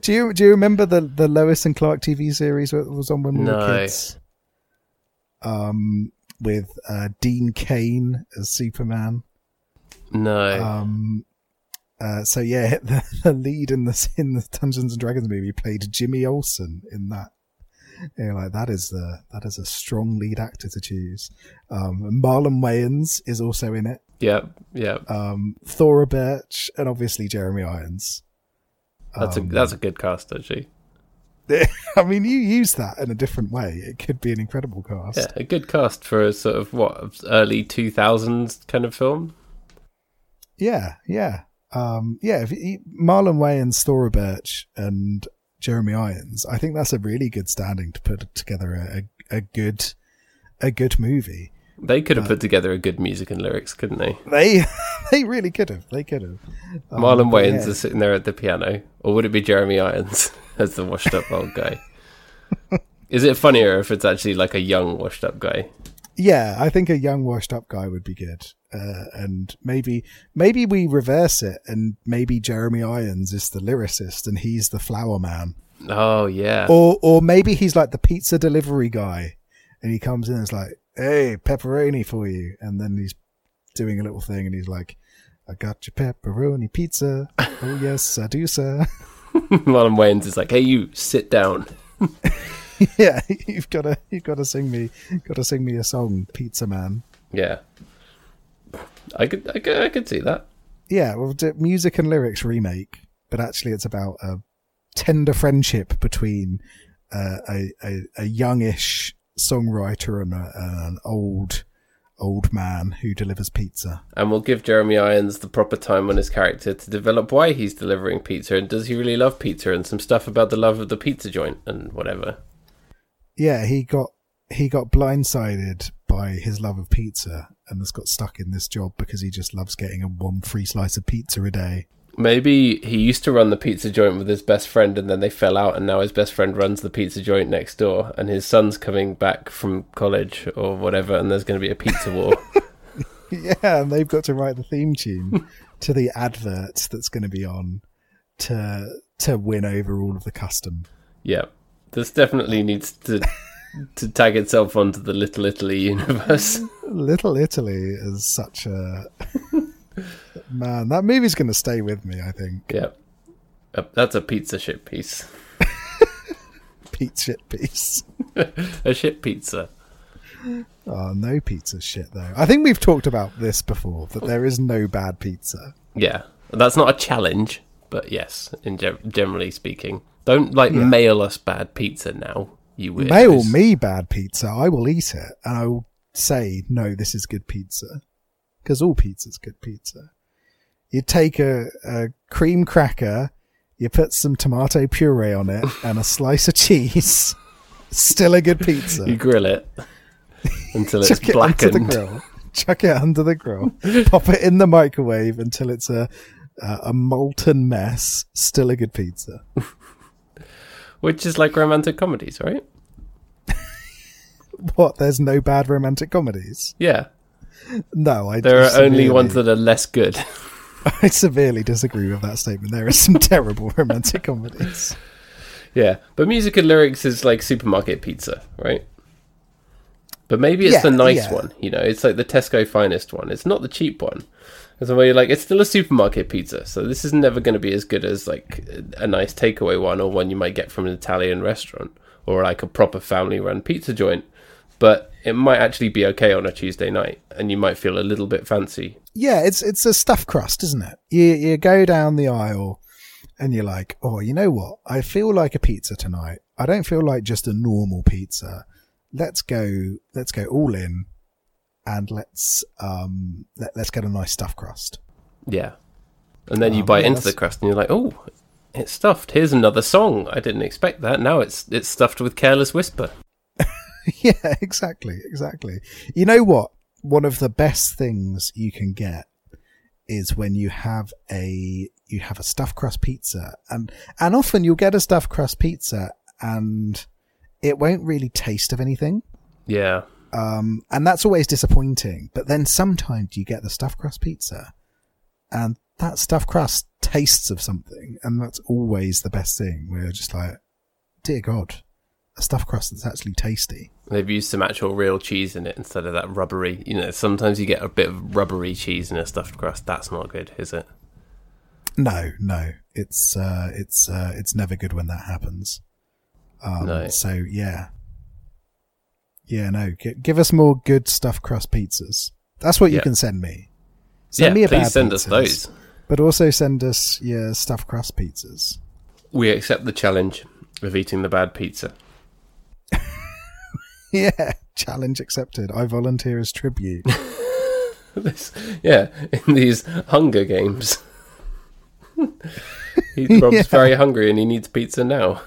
do you do you remember the the Lois and Clark TV series that was on when we No. were kids? Um, with uh, Dean Cain as Superman. no. Um, uh, so yeah, the, the lead in the in the Dungeons and Dragons movie played Jimmy Olsen in that. Yeah, like that is the that is a strong lead actor to choose. Um, Marlon Wayans is also in it. Yep. yeah. Um, Thora Birch and obviously Jeremy Irons. That's um, a that's a good cast, actually. I mean, you use that in a different way. It could be an incredible cast. Yeah, a good cast for a sort of what early two thousands kind of film. Yeah, yeah, um, yeah. If you, Marlon Wayans, Thora Birch, and Jeremy Irons, I think that's a really good standing to put together a, a, a good a good movie. They could have put together a good music and lyrics, couldn't they? They they really could have. They could have. Um, Marlon Wayans yeah. is sitting there at the piano, or would it be Jeremy Irons as the washed-up old guy? Is it funnier if it's actually like a young washed-up guy? Yeah, I think a young washed up guy would be good. Uh, and maybe maybe we reverse it, and maybe Jeremy Irons is the lyricist and he's the flower man. Oh yeah, or or maybe he's like the pizza delivery guy, and he comes in and is like, "Hey, pepperoni for you," and then he's doing a little thing, and he's like, "I got your pepperoni pizza. Oh yes, I do, sir." Marlon Wayans is like, "Hey, you sit down." yeah, you've got to you've got to sing me got to sing me a song, Pizza Man. Yeah, I could, I could, I could see that. Yeah, well, d- music and lyrics remake, but actually it's about a tender friendship between uh, a, a a youngish songwriter and a, an old old man who delivers pizza. And we'll give Jeremy Irons the proper time on his character to develop why he's delivering pizza and does he really love pizza and some stuff about the love of the pizza joint and whatever. Yeah, he got he got blindsided by his love of pizza and has got stuck in this job because he just loves getting a one free slice of pizza a day. Maybe he used to run the pizza joint with his best friend and then they fell out and now his best friend runs the pizza joint next door and his son's coming back from college or whatever and there's going to be a pizza war. yeah, and they've got to write the theme tune to the advert that's going to be on to to win over all of the custom. yeah. This definitely needs to to tag itself onto the Little Italy universe. Little Italy is such a man. That movie's going to stay with me. I think yeah. Uh, That's a pizza shit piece. Pete shit piece. a shit pizza. Oh, no pizza shit though. I think we've talked about this before that there is no bad pizza. Yeah, that's not a challenge, but yes, in ge- generally speaking, don't like Yeah. mail us bad pizza now. You weirdos. Mail me bad pizza, I will eat it, and I will say no. This is good pizza because all pizza's good pizza. You take a, a cream cracker, you put some tomato puree on it, and a slice of cheese. Still a good pizza. You grill it until it's Chuck it the blackened. grill. Chuck it under the grill. Pop it in the microwave until it's a a, a molten mess. Still a good pizza. Which is like romantic comedies, right? What? There's no bad romantic comedies? Yeah, No, I. there are only ones that are less good. I severely disagree with that statement. There are some terrible romantic comedies. yeah, but music and lyrics is like supermarket pizza, right? But maybe it's Yeah, the nice yeah. one, you know. It's like the Tesco finest one. It's not the cheap one. It's where you're like, it's still a supermarket pizza, so this is never going to be as good as like a nice takeaway one or one you might get from an Italian restaurant or like a proper family-run pizza joint. But it might actually be okay on a Tuesday night, and you might feel a little bit fancy. Yeah, it's it's a stuffed crust, isn't it? You you go down the aisle and you're like, oh, you know what? I feel like a pizza tonight. I don't feel like just a normal pizza. Let's go. Let's go all in, and let's um let, let's get a nice stuffed crust. Yeah. And then you Um, bite yeah, into the crust and you're like, oh, it's stuffed. Here's another song. I didn't expect that. Now it's it's stuffed with Careless Whisper. yeah, exactly, exactly. You know what? One of the best things you can get is when you have a you have a stuffed crust pizza, and and often you'll get a stuffed crust pizza, and it won't really taste of anything. Yeah. Um, and that's always disappointing. But then sometimes you get the stuffed crust pizza, and that stuffed crust tastes of something, and that's always the best thing. We're just like, dear God, a stuffed crust that's actually tasty. They've used some actual real cheese in it instead of that rubbery. You know, sometimes you get a bit of rubbery cheese in a stuffed crust. That's not good, is it? No, no, it's uh, it's uh, it's never good when that happens. Um, No. So yeah, yeah, no. G- give us more good stuffed crust pizzas. That's what you Yeah. can send me. Send yeah, me a pizza. please send us pizzas, those. But also send us your stuffed crust pizzas. We accept the challenge of eating the bad pizza. Yeah, challenge accepted. I volunteer as tribute. this, yeah, in these Hunger Games. he, Rob's Yeah. very hungry and he needs pizza now.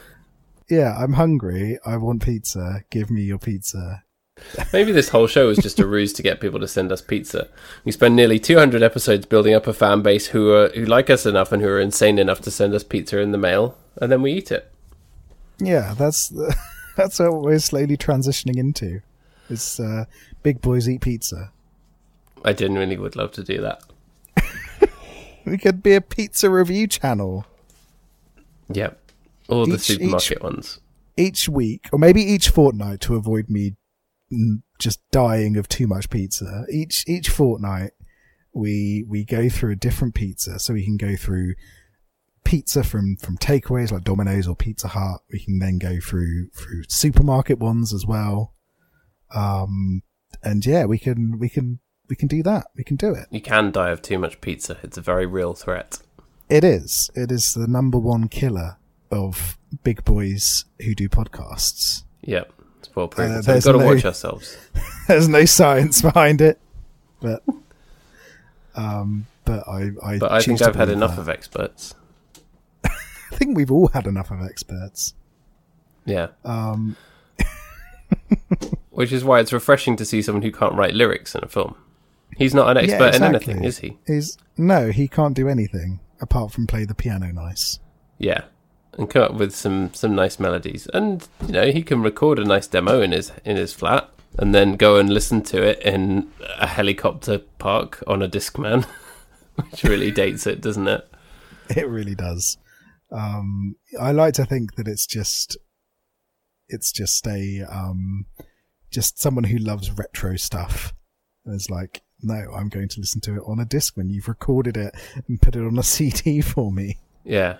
yeah, I'm hungry. I want pizza. Give me your pizza. Maybe this whole show is just a ruse to get people to send us pizza. We spend nearly 200 episodes building up a fan base who are who like us enough and who are insane enough to send us pizza in the mail, and then we eat it. Yeah, that's that's what we're slowly transitioning into. It's uh, big boys eat pizza. I genuinely would love to do that. We could be a pizza review channel. Yep, all the Each- supermarket ones. each week, or maybe each fortnight, to avoid me mm, just dying of too much pizza. Each each fortnight, we we go through a different pizza, so we can go through pizza from from takeaways like Domino's or Pizza Hut. We can then go through through supermarket ones as well. Um, and yeah, we can we can we can do that. We can do it. You can die of too much pizza. It's a very real threat. It is. It is the number one killer of big boys who do podcasts. Yep. It's well proven. Uh, so we've got to no- watch ourselves. There's no science behind it, but um, but I I, But I think I've had enough that. of experts. I think we've all had enough of experts. Yeah. Um, Which is why it's refreshing to see someone who can't write lyrics in a film. He's not an yeah, expert in anything, is he? He's no, he can't do anything apart from play the piano nice. Yeah. And come up with some, some nice melodies. And, you know, he can record a nice demo in his in his flat and then go and listen to it in a helicopter park on a Discman. Which really dates it, doesn't it? It really does. Um, I like to think that it's just, it's just a, um, just someone who loves retro stuff. And is like, no, I'm going to listen to it on a disc when you've recorded it and put it on a CD for me. Yeah.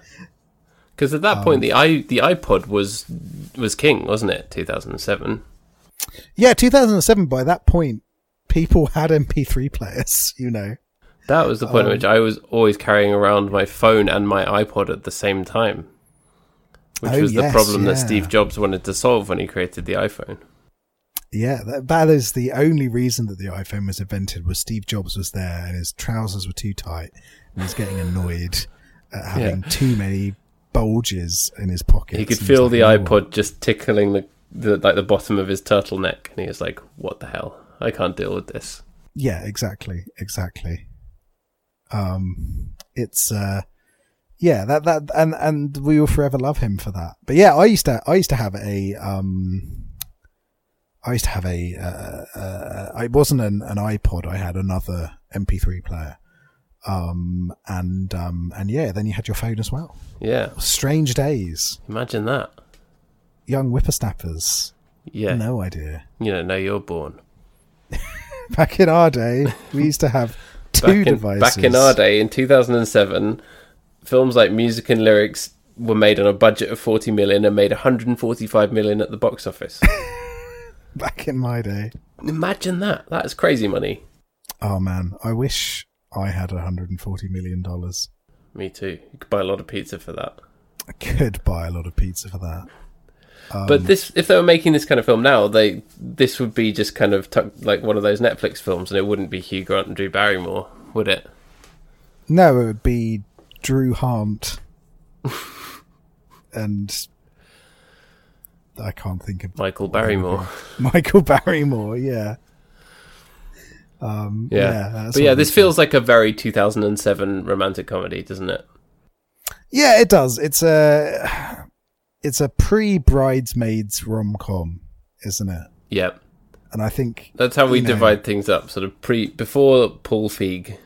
Because at that Um, point, the i the iPod was was king, wasn't it? Two thousand and seven. Yeah, 2007. By that point, people had MP3 players. You know. That was the point Um, at which I was always carrying around my phone and my iPod at the same time, which Oh, was the yes, problem that. Steve Jobs wanted to solve when he created the iPhone. Yeah, that, that is the only reason that the iPhone was invented. Was Steve Jobs was there and his trousers were too tight, and he's getting annoyed at having too many bulges in his pockets. He could feel the like, "You know what? iPod just tickling the, the like the bottom of his turtleneck, and he was like, "What the hell? I can't deal with this." Yeah, exactly, exactly. Um, it's uh, yeah, that that and and we will forever love him for that. But yeah, I used to I used to have a um, I used to have a uh, uh, it wasn't an, an iPod. I had another MP3 player. Um, and um, and yeah, then you had your phone as well. Yeah, Strange days, imagine that. young whippersnappers. Yeah, No idea. you know, now you're born. Back in our day, we used to have two back in, devices. Back in our day, in 2007, films like Music and Lyrics were made on a budget of 40 million and made 145 million at the box office. Back in my day. Imagine that. That's crazy money. Oh man, I wish I had 140 million dollars. Me too. You could buy a lot of pizza for that. I could buy a lot of pizza for that. Um, But this, if they were making this kind of film now, they this would be just kind of tuck, like one of those Netflix films, and it wouldn't be Hugh Grant and Drew Barrymore, would it? No, it would be Drew Hart and I can't think of Michael Barrymore. Michael Barrymore. Yeah. Um, Yeah, that's but yeah, this feels like a very 2007 romantic comedy, doesn't it? Yeah, it does. It's a it's a pre bridesmaids rom com, isn't it? Yeah, And I think that's how we know, divide things up. Sort of pre before Paul Feig.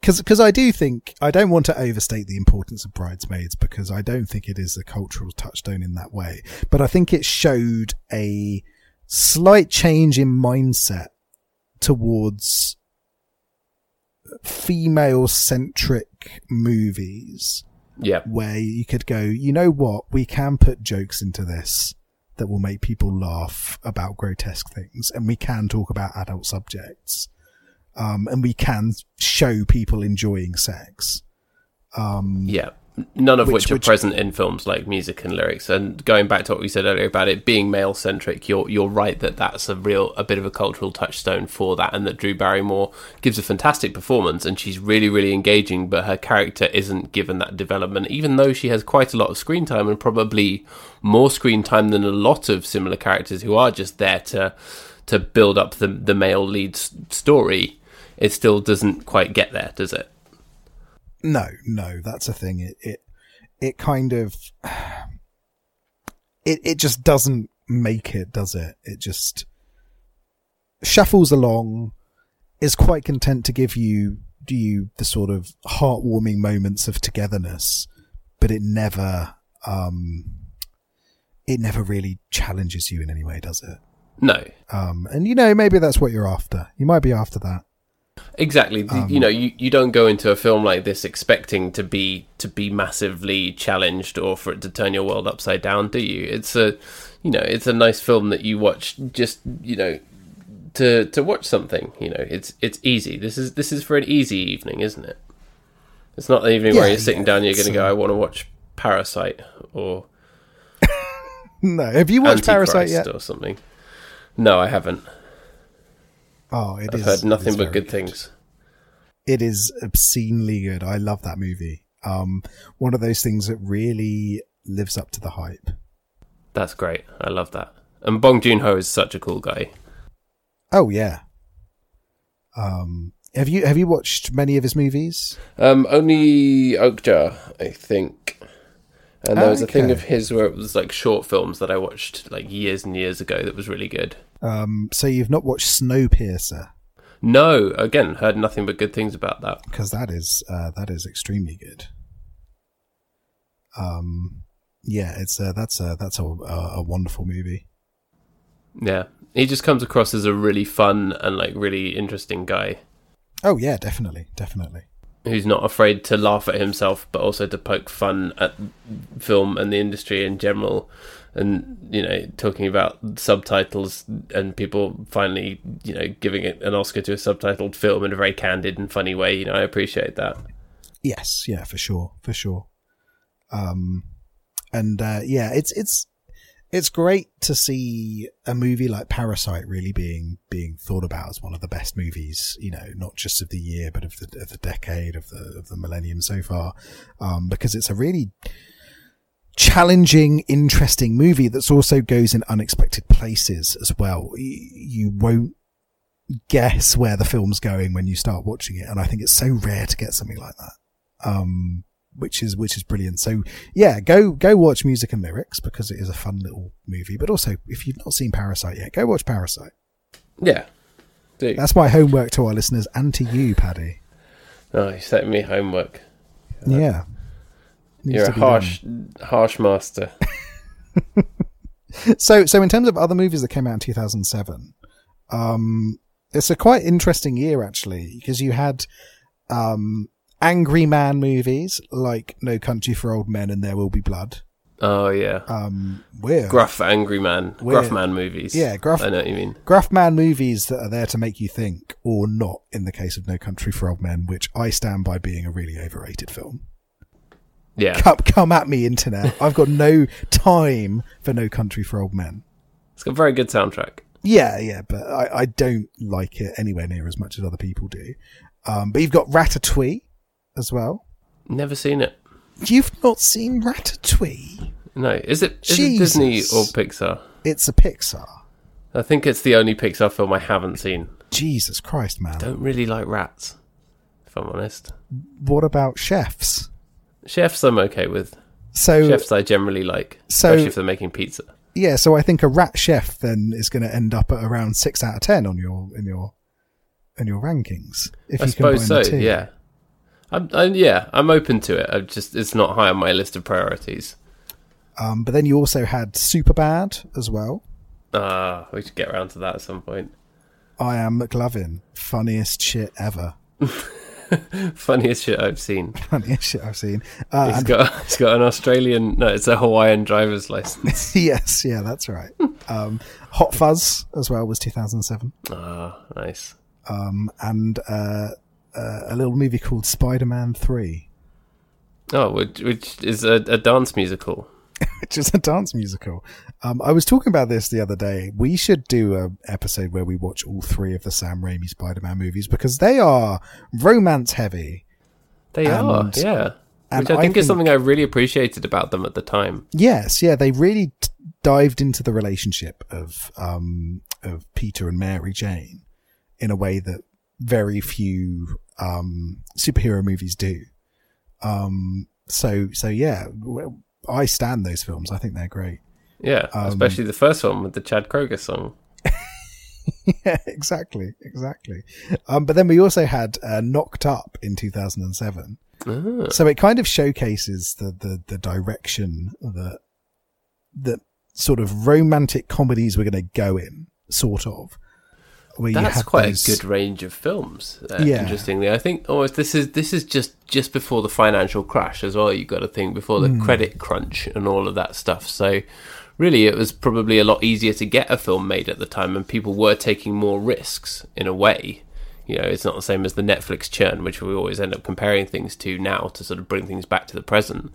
because I do think I don't want to overstate the importance of bridesmaids because I don't think it is a cultural touchstone in that way, but I think it showed a slight change in mindset towards female centric movies Yeah, where you could go, you know what, we can put jokes into this that will make people laugh about grotesque things, and we can talk about adult subjects, um, and we can show people enjoying sex. Um, yeah. None of Which- which, are which- present in films like music and lyrics. And going back to what we said earlier about it being male centric, you're you're right that that's a real a bit of a cultural touchstone for that, and that Drew Barrymore gives a fantastic performance, and she's really really engaging, but her character isn't given that development, even though she has quite a lot of screen time and probably more screen time than a lot of similar characters who are just there to to build up the the male lead's story. It still doesn't quite get there, does it? No, no, that's a thing. It, it, it kind of, it, it just doesn't make it, does it? It just shuffles along, is quite content to give you, do you the sort of heartwarming moments of togetherness, but it never, um, it never really challenges you in any way, does it? No, Um, and you know, maybe that's what you're after. You might be after that. Exactly. Um, you know, you, you don't go into a film like this expecting to be to be massively challenged or for it to turn your world upside down, do you? It's a you know, it's a nice film that you watch just, you know, to to watch something, you know. It's it's easy. This is this is for an easy evening, isn't it? It's not the evening where you're sitting yeah, down and you're going to go I want to watch Parasite or No, have you watched Parasite yet? or something. No, I haven't. Oh, it I've is- heard nothing but very good things. It is obscenely good. I love that movie. Um, one of those things that really lives up to the hype. That's great. I love that. And Bong Joon Ho is such a cool guy. Oh yeah. Um, have you have you watched many of his movies? Um, only Okja, I think. And there was a thing of his where it was like short films that I watched like years and years ago that was really good. Um, so you've not watched Snowpiercer No, again, heard nothing but good things about that. because that is uh, that is extremely good. Um, yeah, it's uh, that's a that's a, a, a wonderful movie. Yeah. He just comes across as a really fun and like really interesting guy Oh yeah, definitely, definitely. who's not afraid to laugh at himself but also to poke fun at film and the industry in general and you know talking about subtitles and people finally you know giving it an oscar to a subtitled film in a very candid and funny way you know i appreciate that Yes, yeah, for sure, for sure. Um, and uh, yeah, it's it's it's great to see a movie like Parasite really being being thought about as one of the best movies, you know, not just of the year but of the of the decade of the of the millennium so far, um, because it's a really challenging, interesting movie that's also goes in unexpected places as well. You, won't guess where the film's going when you start watching it, and I think it's so rare to get something like that um, which is which is brilliant. So yeah, go go watch music and lyrics because it is a fun little movie. But also, if you've not seen Parasite yet, go watch Parasite. yeah do That's my homework to our listeners and to you, Paddy. oh you set me homework Yeah, you're a be done. harsh harsh master So so in terms of other movies that came out in 2007, um, it's a quite interesting year actually because you had um angry man movies like No Country for Old Men and There Will Be Blood. oh yeah Um, weird. gruff angry man We're- gruff man movies Yeah, gruff- i know what you mean Gruff Man movies that are there to make you think, or not, in the case of No Country for Old Men, which I stand by being a really overrated film. Yeah Come, come at me, internet. I've got no time for No Country for Old Men. it's got a very good soundtrack Yeah, yeah, but I, I don't like it anywhere near as much as other people do. Um, but you've got Ratatouille as well. never seen it You've not seen Ratatouille? no is it is it disney or pixar It's a Pixar. I think it's the only Pixar film I haven't seen. Jesus Christ, man. Don't really like rats, if I'm honest. What about chefs? Chefs I'm okay with. So Chefs I generally like, So- especially if they're making pizza. yeah, so I think a rat chef then is going to end up at around six out of ten on your in your in your rankings. If I you suppose so. Yeah, I'm, i yeah, I'm open to it. I'm just it's not high on my list of priorities. Um, but then you also had Superbad as well. Ah, we should get around to that at some point. I am McLovin, funniest shit ever. Funniest shit I've seen. Funniest shit I've seen. Uh, He's got he's got an Australian no, it's a Hawaiian driver's license. yes, yeah, that's right. Um, Hot Fuzz as well was 2007. Ah, nice. Um, and uh, uh, a little movie called Spider-Man 3, Oh, which, which is a, a dance musical. which is a dance musical. Um, I was talking about this the other day. We should do a episode where we watch all three of the Sam Raimi Spider-Man movies because they are romance heavy. They are, yeah. and Which I I think, is something I really appreciated about them at the time. Yes, yeah, they really t- dived into the relationship of um, of Peter and Mary Jane in a way that very few um, superhero movies do. Um, so, so yeah, I stand those films. I think they're great. Yeah, Um, especially the first one with the Chad Kroeger song. yeah, exactly, exactly. Um, but then we also had uh, Knocked Up in 2007. Ah, So it kind of showcases the, the, the direction that, that sort of romantic comedies were going to go in, sort of. Where That's quite those- a good range of films. Uh, Yeah. Interestingly, I think almost this is this is just just before the financial crash as well. You got to think before the credit crunch and all of that stuff. So really, it was probably a lot easier to get a film made at the time, and people were taking more risks in a way. You know, it's not the same as the Netflix churn, which we always end up comparing things to now to sort of bring things back to the present.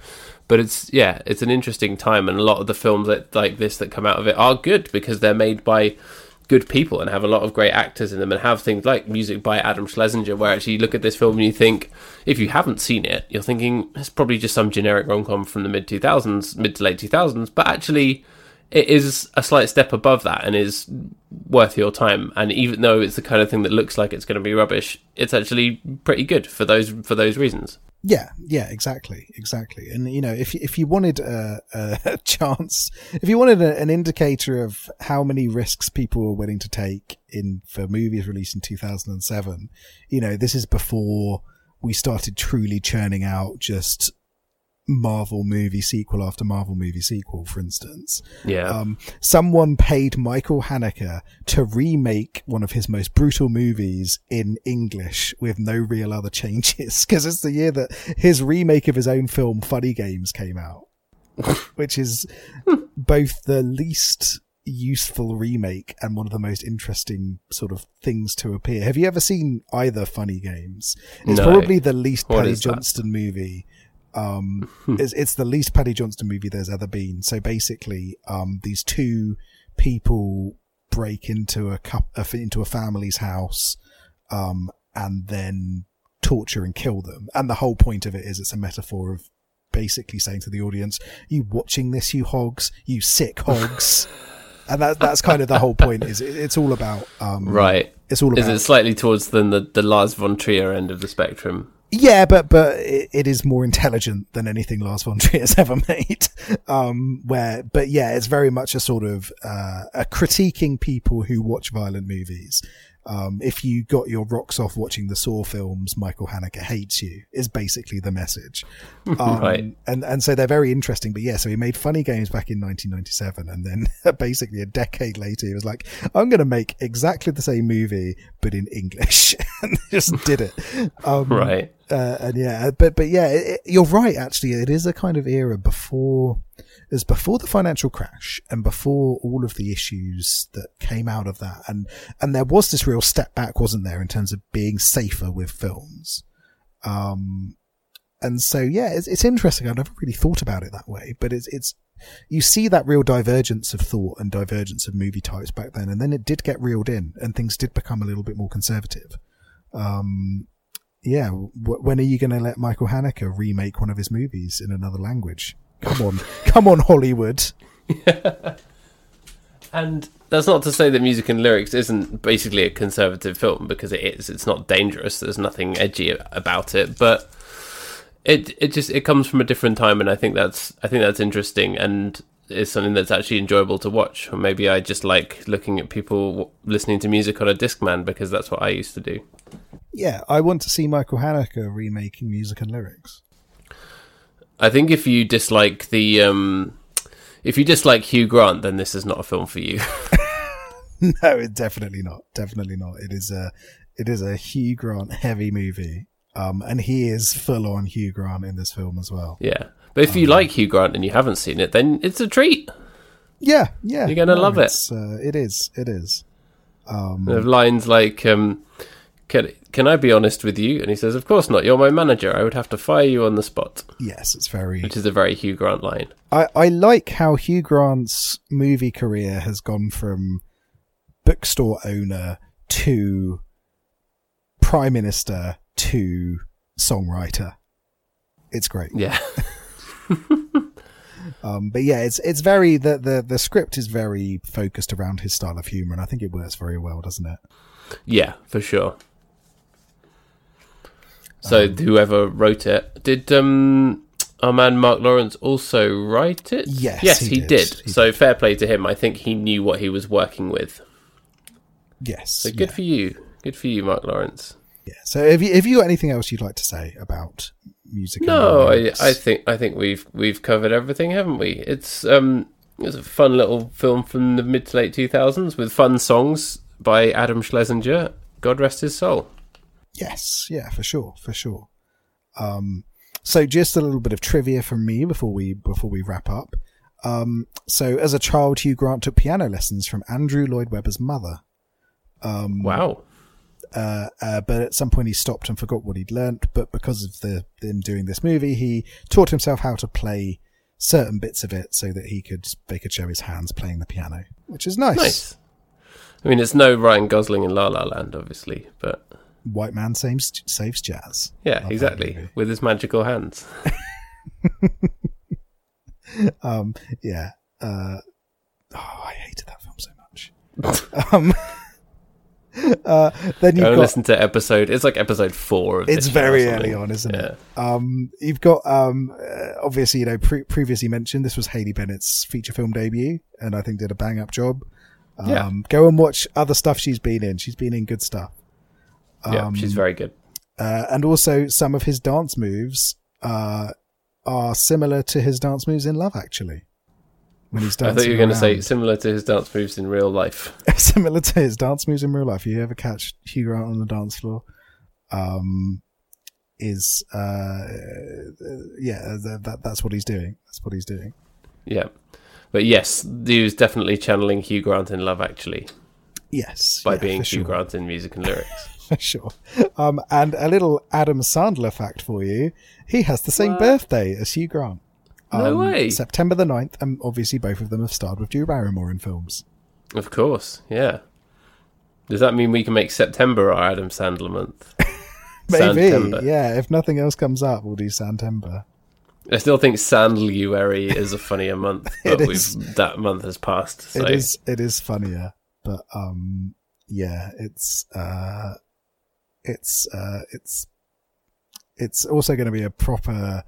But it's yeah, it's an interesting time, and a lot of the films that like this that come out of it are good because they're made by good people and have a lot of great actors in them and have things like music by Adam Schlesinger where actually you look at this film and you think if you haven't seen it you're thinking it's probably just some generic rom-com from the mid 2000s mid to late 2000s but actually it is a slight step above that and is worth your time. And even though it's the kind of thing that looks like it's going to be rubbish it's actually pretty good for those for those reasons Yeah, yeah, exactly, exactly. And you know, if if you wanted a, a chance, if you wanted a, an indicator of how many risks people were willing to take in for movies released in 2007, you know, this is before we started truly churning out just Marvel movie sequel after Marvel movie sequel, for instance. yeah Um, someone paid Michael Haneke to remake one of his most brutal movies in English with no real other changes because it's the year that his remake of his own film Funny Games came out, which is both the least useful remake and one of the most interesting sort of things to appear. Have you ever seen either Funny Games? It's No. probably the least Paddy? Johnston movie um it's, it's the least Paddy Johnston movie there's ever been. So basically, um, these two people break into a cup uh, into a family's house, um, and then torture and kill them. And the whole point of it is it's a metaphor of basically saying to the audience, "You watching this, you hogs, you sick hogs." and that that's kind of the whole point. Is it, it's all about um, right It's all is it slightly towards than the, the Lars von Trier end of the spectrum Yeah, but but it, it is more intelligent than anything Lars von Trier has ever made. Um, where, but yeah, it's very much a sort of uh, a critiquing people who watch violent movies. Um, if you got your rocks off watching the Saw films, Michael Haneke hates you. Is basically the message. Um, Right. And and so they're very interesting. But yeah, so he made funny games back in 1997, and then basically a decade later, he was like, "I'm going to make exactly the same movie, but in English," and just did it. Um, right uh, and yeah, but but yeah, it, you're right. Actually, it is a kind of era before, was before the financial crash and before all of the issues that came out of that, and and there was this real step back, wasn't there, in terms of being safer with films. Um, and so yeah, it's it's interesting. I never really thought about it that way, but it's it's you see that real divergence of thought and divergence of movie types back then, and then it did get reeled in, and things did become a little bit more conservative. Um, yeah, w- when are you going to let Michael Haneke remake one of his movies in another language? Come on, come on, Hollywood. And that's not to say that music and lyrics isn't basically a conservative film because it is. It's not dangerous. There's nothing edgy about it, but it it just it comes from a different time, and I think that's I think that's interesting and is something that's actually enjoyable to watch. Or maybe I just like looking at people listening to music on a Discman because that's what I used to do. Yeah, I want to see Michael Haneke remaking music and lyrics. I think if you dislike the um, if you dislike Hugh Grant, then this is not a film for you. no, it definitely not. Definitely not. It is a it is a Hugh Grant heavy movie. Um, and he is full on Hugh Grant in this film as well. yeah, but if you like Hugh Grant and you haven't seen it, then it's a treat. Yeah, yeah. You're gonna love it. Uh, it is. It is. Um, lines like, um, can, can I be honest with you? And he says, Of course not. You're my manager. I would have to fire you on the spot. yes, it's very. Which is a very Hugh Grant line. I, I like how Hugh Grant's movie career has gone from bookstore owner to prime minister to songwriter. It's great. Yeah. Um, but yeah, it's it's very the, the the script is very focused around his style of humor, and I think it works very well, doesn't it? yeah, for sure. So whoever wrote it did um our man Marc Lawrence also write it? Yes, Yes, he he, did. did. He so fair play to him. I think he knew what he was working with. Yes. So good yeah, for you. Good for you, Marc Lawrence. yeah. So have you have you got anything else you'd like to say about music? No, I. I think I think we've we've covered everything, haven't we? It's um it's a fun little film from the mid to late two thousands with fun songs, by Adam Schlesinger. God rest his soul. Yes, yeah, for sure, for sure. Um, so just a little bit of trivia from me before we before we wrap up. Um, so as a child, Hugh Grant took piano lessons from Andrew Lloyd Webber's mother. Um, Wow. uh, uh, but at some point he stopped and forgot what he'd learnt. But because of the him doing this movie, he taught himself how to play certain bits of it so that he could they could show his hands playing the piano, which is nice. Nice. I mean, it's no Ryan Gosling in La La Land, obviously, but White man saves saves jazz. yeah, Love exactly. With his magical hands. Um, yeah. Uh, oh, I hated that film so much. um, uh, then you've and got listen to episode. It's like episode four of it's this show or very early on, isn't Yeah. it? Um, you've got um, uh, obviously you know pre- previously mentioned this was Haley Bennett's feature film debut, and I think did a bang up job. Um, Yeah. Go and watch other stuff she's been in. She's been in good stuff. Yeah, Um, she's very good. Uh, and also some of his dance moves uh, are similar to his dance moves in Love Actually. When he's I thought you were going to say similar to his dance moves in real life. similar to his dance moves in real life. You ever catch Hugh Grant on the dance floor? Um, is uh, yeah, that that's what he's doing. That's what he's doing. Yeah. But yes, he was definitely channeling Hugh Grant in Love Actually Yes, by yeah, being Hugh sure, Grant in music and lyrics. sure. Um, and a little Adam Sandler fact for you: he has the same birthday as Hugh Grant. No way. September the 9th, and obviously both of them have starred with Drew Barrymore in films. Of course, yeah. Does that mean we can make September our Adam Sandler month? Maybe, Sandtember. yeah. If nothing else comes up, we'll do Santember. I still think Sandluary is a funnier month, but is. that month has passed. So. It is it is funnier, but um yeah, it's uh it's uh it's it's also going to be a proper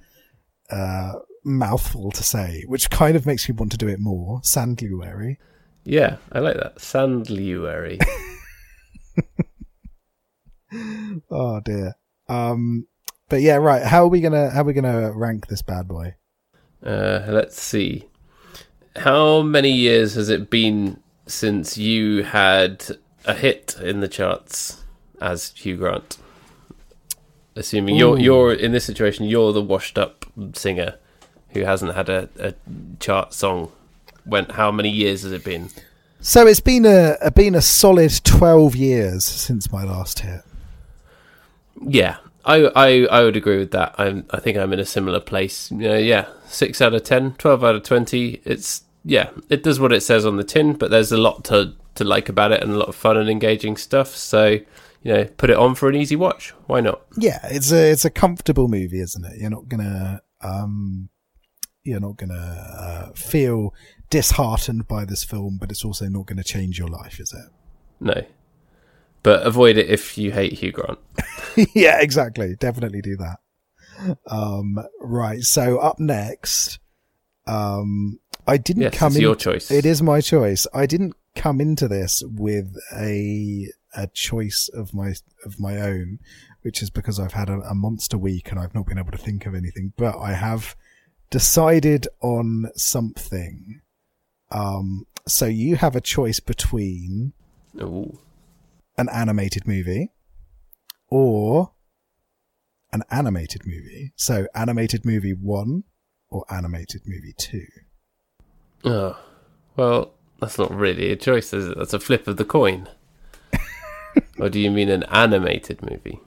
uh mouthful to say, which kind of makes me want to do it more. Sandluary. Yeah, I like that. Sandluary. Oh dear. Um but yeah, right. How are we gonna how are we gonna rank this bad boy? uh, let's see. How many years has it been since you had a hit in the charts as Hugh Grant? Assuming you're you're in this situation, you're the washed up singer who hasn't had a, a chart song. When how many years has it been? So it's been a, a been a solid twelve years since my last hit. Yeah, I, I, I would agree with that. I'm, I think I'm in a similar place. You know, yeah, six out of 10, 12 out of 20. It's, yeah, it does what it says on the tin, but there's a lot to, to like about it and a lot of fun and engaging stuff. So, you know, put it on for an easy watch. Why not? Yeah, it's a it's a comfortable movie, isn't it? You're not gonna um, you're not gonna uh, feel disheartened by this film, but it's also not gonna change your life, is it? No. But avoid it if you hate Hugh Grant. yeah, exactly. Definitely do that. Um, right. So up next, um, I didn't Yes, come it's in. your choice. It is my choice. I didn't come into this with a a choice of my of my own, which is because I've had a, a monster week and I've not been able to think of anything. But I have decided on something. Um, so you have a choice between Ooh. an animated movie or an animated movie. So animated movie one or animated movie two. Oh, well, that's not really a choice, is it? That's a flip of the coin. Or do you mean an animated movie?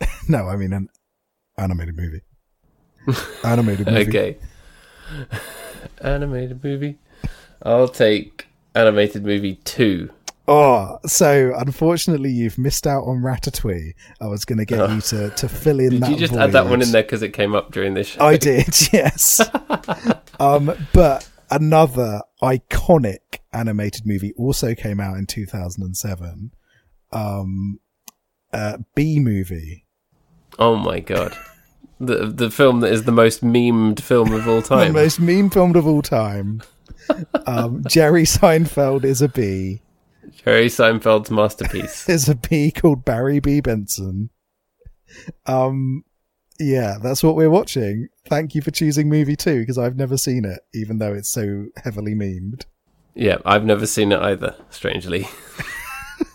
No, I mean an animated movie. animated movie. Okay. animated movie. I'll take animated movie two. Oh, so unfortunately you've missed out on Ratatouille. I was going to get you to, to fill in Did that you just add that one in there because it came up during this show? I did, yes. um, but another iconic animated movie also came out in 2007. Um, uh, Bee Movie. Oh my god. The the film that is the most memed film of all time. The most meme filmed of all time. um, Jerry Seinfeld is a bee. Jerry Seinfeld's masterpiece. There's a bee called Barry B. Benson. Um, yeah, that's what we're watching. Thank you for choosing movie two because I've never seen it, even though it's so heavily memed. yeah, I've never seen it either, strangely.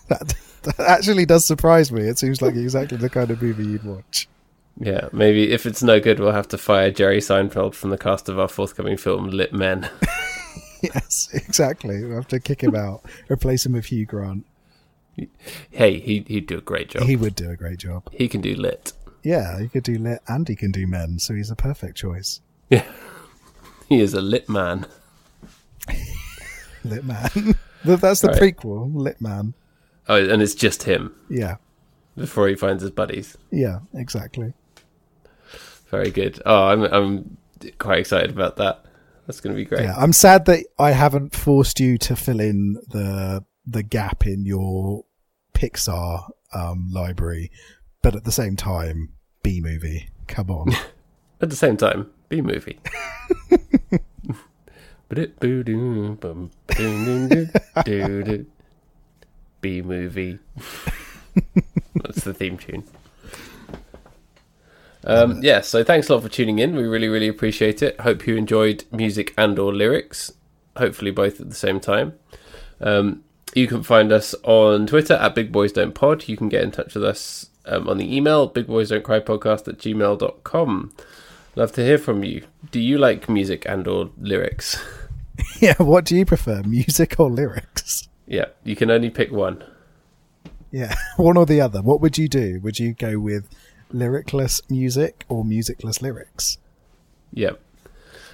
that, that actually does surprise me. It seems like exactly the kind of movie you'd watch. Yeah, maybe if it's no good, we'll have to fire Jerry Seinfeld from the cast of our forthcoming film, Lit Men. Yes, exactly. We'll have to kick him out, replace him with Hugh Grant. hey, he, he'd do a great job. He would do a great job. He can do lit. Yeah, he could do lit and he can do men, so he's a perfect choice. Yeah. He is a lit man. Lit man. That's the Right. prequel, Lit Man. Oh, and it's just him Yeah, before he finds his buddies. yeah, exactly. Very good. Oh, I'm I'm quite excited about that. That's going to be great. Yeah, I'm sad that I haven't forced you to fill in the the gap in your Pixar um, library, but at the same time, Bee Movie. Come on. At the same time, Bee Movie. Bee Movie. That's the theme tune. Um, yeah, so thanks a lot for tuning in. We really, really appreciate it. Hope you enjoyed music and or lyrics. Hopefully both at the same time. Um, you can find us on Twitter at Big Boys Don't Pod. You can get in touch with us um, on the email, Big Boys Don't Cry Podcast at gmail.com. Love to hear from you. Do you like music and or lyrics? yeah, what do you prefer, music or lyrics? Yeah, you can only pick one. Yeah, one or the other. What would you do? Would you go with lyricless music or musicless lyrics? Yeah,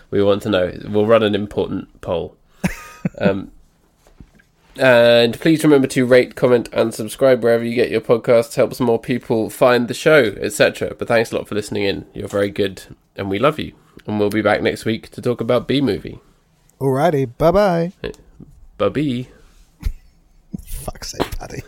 we want to know. We'll run an important poll. um, and please remember to rate, comment, and subscribe wherever you get your podcasts. Helps more people find the show, etc. But thanks a lot for listening in. You're very good, and we love you. And we'll be back next week to talk about Bee Movie. Alrighty, bye bye. Bye bye fuck's sake, buddy.